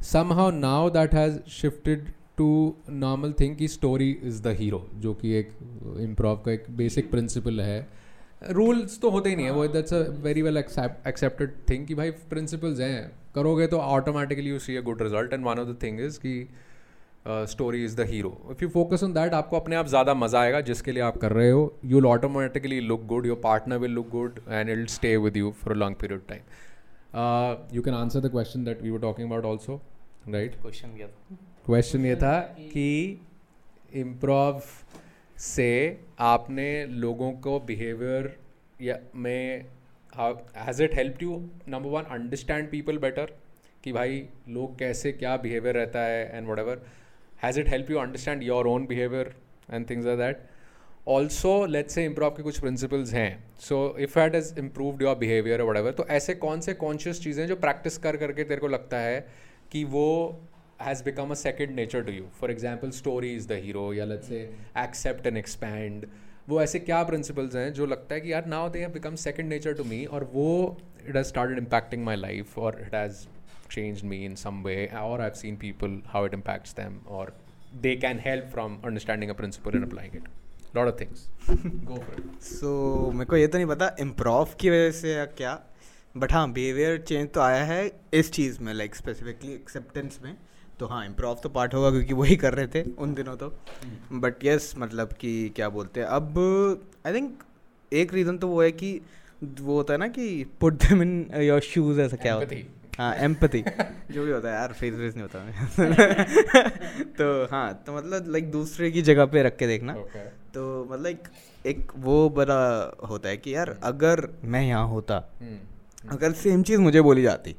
Somehow now that has shifted to normal thing कि story is the hero जो कि एक improv का एक basic principle है rules तो होते ही नहीं है वो that's a very well accepted thing कि भाई प्रिंसिपल्स हैं। करोगे तो automatically you see a good result and one of the thing is कि story is the hero if you focus on that आपको अपने आप ज़्यादा मज़ा आएगा जिसके लिए आप कर रहे हो। You will automatically look good your partner will look good and it stay with you for a long period time you can answer the question that we were talking about also right question question ये था कि improv से आपने लोगों को behaviour या में has it help you number one understand people better कि भाई लोग कैसे क्या बिहेवियर रहता है and whatever has it help you understand your own behaviour and things are that also let's say improve के कुछ प्रिंसिपल्स हैं. So if that is improved your behaviour whatever तो ऐसे कौन से कॉन्शियस चीज़ें जो प्रैक्टिस कर करके तेरे को लगता है कि वो has become a second nature to you. For example, story is the hero या let's say accept and expand. वो ऐसे क्या प्रिंसिपल्स हैं जो लगता है कि यार now they have become second nature to me और वो it has started impacting my life और it has changed me in some way or I've seen people how it impacts them or they can help from understanding a principle and applying it. Lot of things. Go for it. So मेरे को ये तो नहीं पता improv की वजह से या क्या बट हाँ बिहेवियर चेंज तो आया है इस चीज़ में लाइक स्पेसिफिकली एक्सेप्टेंस में तो हाँ इम्प्रोव तो पार्ट होगा क्योंकि वही कर रहे थे उन दिनों तो। बट यस मतलब कि क्या बोलते हैं अब आई थिंक एक रीज़न तो वो है कि वो होता है ना कि put them in your shoes ऐसा क्या होता है। हाँ एम्पति जो भी होता है यार फेस वेस नहीं होता। तो हाँ तो मतलब लाइक दूसरे की जगह पे रख के देखना। Okay. तो मतलब एक एक वो बड़ा होता है कि यार अगर मैं यहाँ होता Hmm. अगर सेम चीज़ मुझे बोली जाती.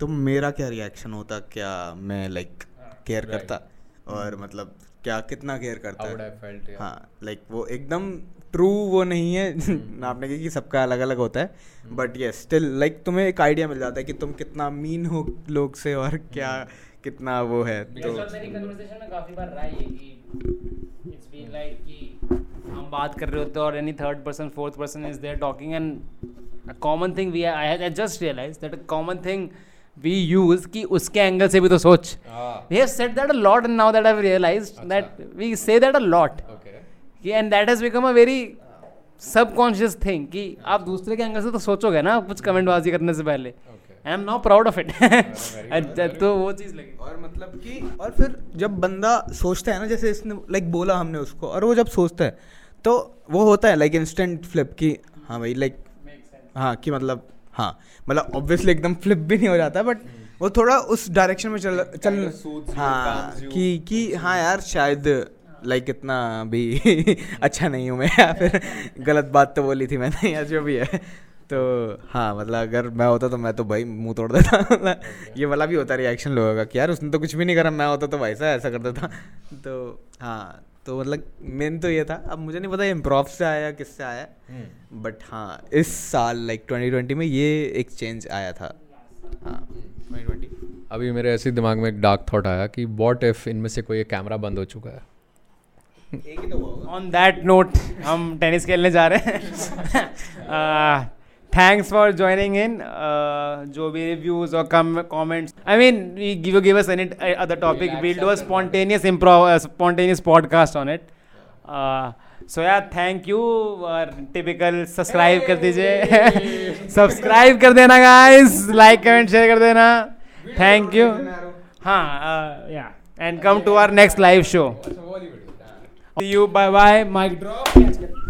तो मेरा क्या रिएक्शन होता? क्या मैं लाइक केयर Right. करता? और मतलब क्या कितना केयर करता है. हाँ लाइक वो एकदम ट्रू वो नहीं है। नापने की कि सबका अलग अलग होता है। बट ये स्टिल लाइक तुम्हें एक आइडिया मिल जाता है कि तुम कितना मीन हो लोग से और क्या कितना वो है। तो मेरी conversation में काफ़ी बार रहा है कि it's been like कि हम बात कर रहे होते हैं और any third person fourth person is there talking and a common thing we I had I just realized that a common thing we use कि उसके एंगल से भी तो सोच। we have said that a lot and now that I've realized that we say that a lot Okay. कि and that has become a very subconscious कि आप दूसरे के एंगल से तो सोचोगे ना कुछ कमेंटबाजी करने से पहले। Okay. I am now proud of it तो वो चीज़ लगी। और मतलब कि और फिर जब बंदा सोचता है ना जैसे इसने लाइक like, बोला हमने उसको और वो जब सोचता है तो वो होता है लाइक इंस्टेंट फ्लिप कि हाँ भाई लाइक like, हाँ कि मतलब हाँ मतलब ऑब्वियसली एकदम फ्लिप भी नहीं हो जाता बट वो थोड़ा उस डायरेक्शन में चल चल Hmm. हाँ कि कि हाँ यार शायद लाइक इतना भी अच्छा नहीं हूँ मैं या फिर गलत बात तो बोली थी मैंने या जो भी है। तो हाँ मतलब अगर मैं होता तो मैं तो भाई मुँह तोड़ देता मतलब ये वाला भी होता रिएक्शन लोगों का कि यार उसने तो कुछ भी नहीं करा मैं होता तो वैसा ऐसा कर देता तो हाँ तो मतलब मेन तो ये था। अब मुझे नहीं पता इम्प्रोव से आया किससे आया. बट हाँ इस साल लाइक 2020 में ये एक चेंज आया था। हाँ। 2020 अभी मेरे ऐसे दिमाग में एक डार्क थॉट आया कि वॉट इफ़ इनमें से कोई कैमरा बंद हो चुका है? एक ही तो हुआ होगा। ऑन दैट नोट हम टेनिस खेलने जा रहे हैं। थैंक्स फॉर ज्वाइनिंग इन जो भी रिव्यूज़ और come comments I mean we give you give us any other topic we'll do a spontaneous improv spontaneous podcast on it so यार thank you और टिपिकल सब्सक्राइब कर दीजिए subscribe कर देना guys like comment share कर देना thank you हाँ या and come to our next live show See bye Bye bye. Mic drop.